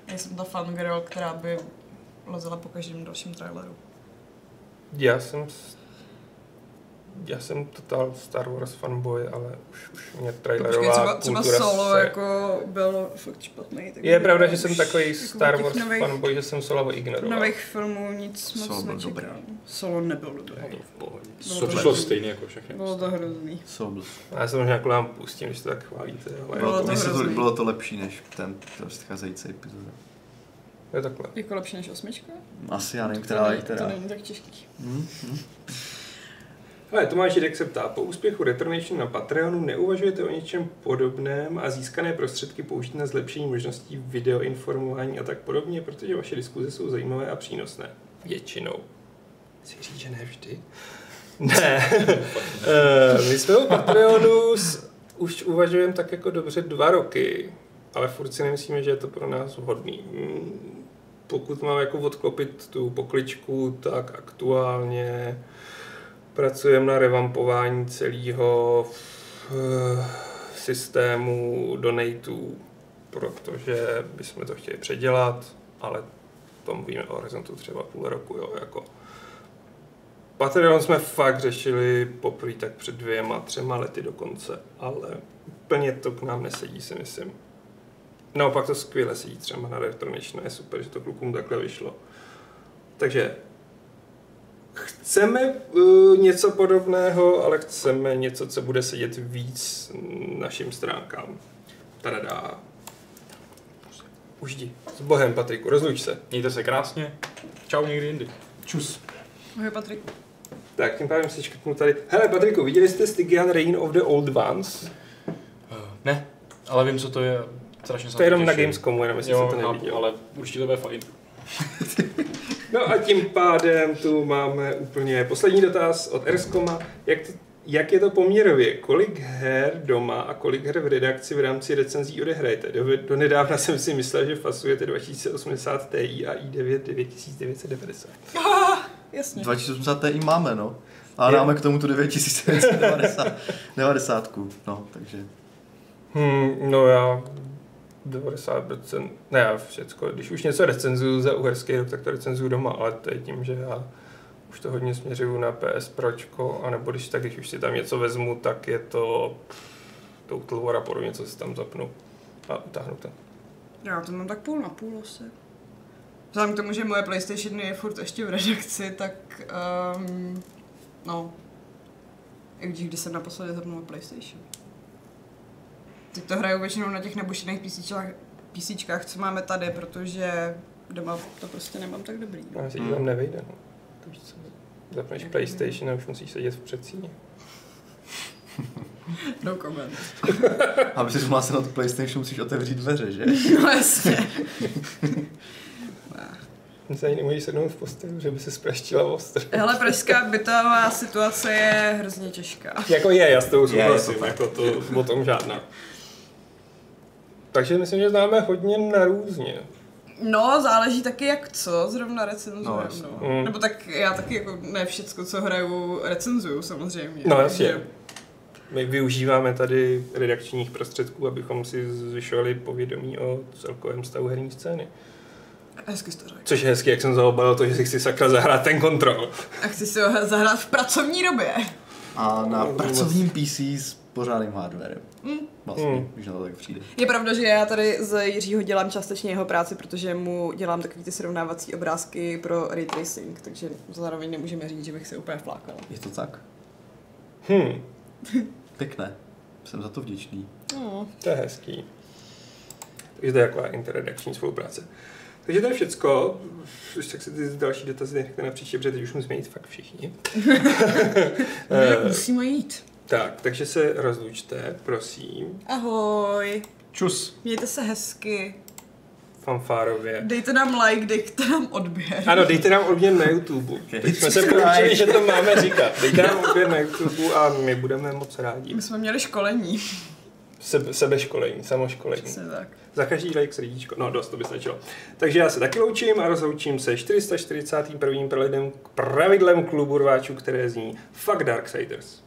nejsem ta fangirl, která by lezela po každém dalším traileru. Já jsem já jsem total Star Wars fanboy, ale už, už mě Počkej, trailerová třeba, třeba kultura solo se... jako byl fakt špatný. tak Je pravda, že jsem takový jako Star Wars nových- fanboy, že jsem solo ignoroval. Nových filmů nic moc Solo byl nečekám. dobrý. Solo nebyl dobrý. To v pohodě. Bylo To to přišlo hrozný. stejně jako všechny. Bylo to hrozný. A Já se možná kvůli vám pustím, když to tak chválíte, ale Bylo Bylo to to, to, bylo to lepší než ten předcházející epizoda. je takhle. Jako lepší než osmička? Asi já nevím, která je která. To není tak těžký. Hm, hm. Ale Tomáš Židek se ptá, po úspěchu Retronation na Patreonu neuvažujete o něčem podobném a získané prostředky použít na zlepšení možností videoinformování a tak podobně, protože vaše diskuze jsou zajímavé a přínosné. Většinou. Chci říct, že ne vždy. Ne. Eh, My jsme o Patreonu s- už uvažujeme tak jako dobře dva roky, ale furt si nemyslíme, že je to pro nás vhodný. Mm, Pokud mám jako odklopit tu pokličku, tak aktuálně pracujeme na revampování celého eh, systému donatů, protože bychom to chtěli předělat, ale to mluvíme o horizontu třeba půl roku, jo, jako Patreon jsme fakt řešili poprvé tak před dvěma, třema lety dokonce, ale úplně to k nám nesedí, si myslím. Naopak to skvěle sedí třeba na Retronation, je super, že to klukům takhle vyšlo. Takže chceme uh, něco podobného, ale chceme něco, co bude sedět víc našim stránkám. Tadadá. Už jdi. S Bohem, Patriku, rozluč se. Mějte se krásně. Čau někdy jindy. Čus. Ahoj Patrik. Tak, tím pádem si škrtnu tady. Hele, Patriku, viděli jste Stygian Reign of the Old Ones? Uh, ne, ale vím, co to je. Strašně To je jenom na těším. Gamescomu, jenom jestli Jo, jste to neviděl. ale určitě to bude fajn. No a tím pádem tu máme úplně poslední dotaz od Erskoma. Jak, to, jak je to poměrově? Kolik her doma a kolik her v redakci v rámci recenzí odehrajete? Do, do nedávna jsem si myslel, že fasujete 2080 Ti a i9 9990. Ah, jasně. 2080 Ti máme, no. A Je. dáme k tomu tu 9990. 90. No, takže Hmm, no já 90%, ne všecko, když už něco recenzuju za uherský rok, tak to recenzuju doma, ale to je tím, že já už to hodně směřuju na PS Pročko, anebo když tak, když už si tam něco vezmu, tak je to Total War a podobně, co si tam zapnu a utáhnu to. Já to mám tak půl na půl asi. Vzhledem k tomu, že moje PlayStation je furt ještě v redakci, tak um, no, jak vidíš, kdy jsem naposledy zapnula PlayStation. Teď to hraju většinou na těch nebušených PCčkách, PCčkách, co máme tady, protože doma to prostě nemám tak dobrý. No. A si hmm. tam nevejde. No. Co, zapneš PlayStation a už musíš sedět v předsíni. No comment. Aby si mohla se na tu PlayStation, musíš otevřít dveře, že? No jasně. Se ani nemůžeš sednout v posteli, že by se spreštila ostro. Hele, pražská bytová situace je hrozně těžká. Jako je, já s tou souhlasím, tak. jako to, o tom žádná. Takže myslím, že známe hodně na různě. No, záleží taky jak co, zrovna recenzujeme. No, No, no. Mm. Nebo tak já taky jako ne všecko, co hraju, recenzuju samozřejmě. No jasně. Takže- My využíváme tady redakčních prostředků, abychom si zvyšovali povědomí o celkovém stavu herní scény. Hezky jsi to řekl. Což je hezky, jak jsem zaobalil to, že si chci sakra zahrát ten kontrol. A chci si ho zahrát v pracovní době. A na No, pracovním PC s pořádným hardwarem. Mm. Vlastně, Mm. když na to tak přijde. Je pravda, že já tady z Jiřího dělám částečně jeho práci, protože mu dělám takový ty srovnávací obrázky pro ray tracing, takže zároveň nemůžeme říct, že bych se úplně flákala. Je to tak? Hm, Pěkné. Jsem za to vděčný. No. to je hezký. Takže to je taková interredakční spolupráce. Takže to je všecko. Už tak si ty další dotazy nechte na příště, protože teď už musíme jít fakt všichni. Eh, Musíme jít. Tak, takže se rozlučte, prosím, Ahoj. Čus. Mějte se hezky. fanfárově. Dejte nám like, dejte nám odběr. Ano, dejte nám odběr na YouTube. Teď jsme se poučili, že to máme říkat. Dejte nám odběr na YouTube a my budeme moc rádi. My jsme měli školení. Sebe, sebeškolení, samoškolení. Přesně tak. Za každý like srdíčko. No, dost, to by stačilo. Takže já se taky loučím a rozloučím se 441. pravidlem, pravidlem klubu rváčů, které zní Fuck Darksiders.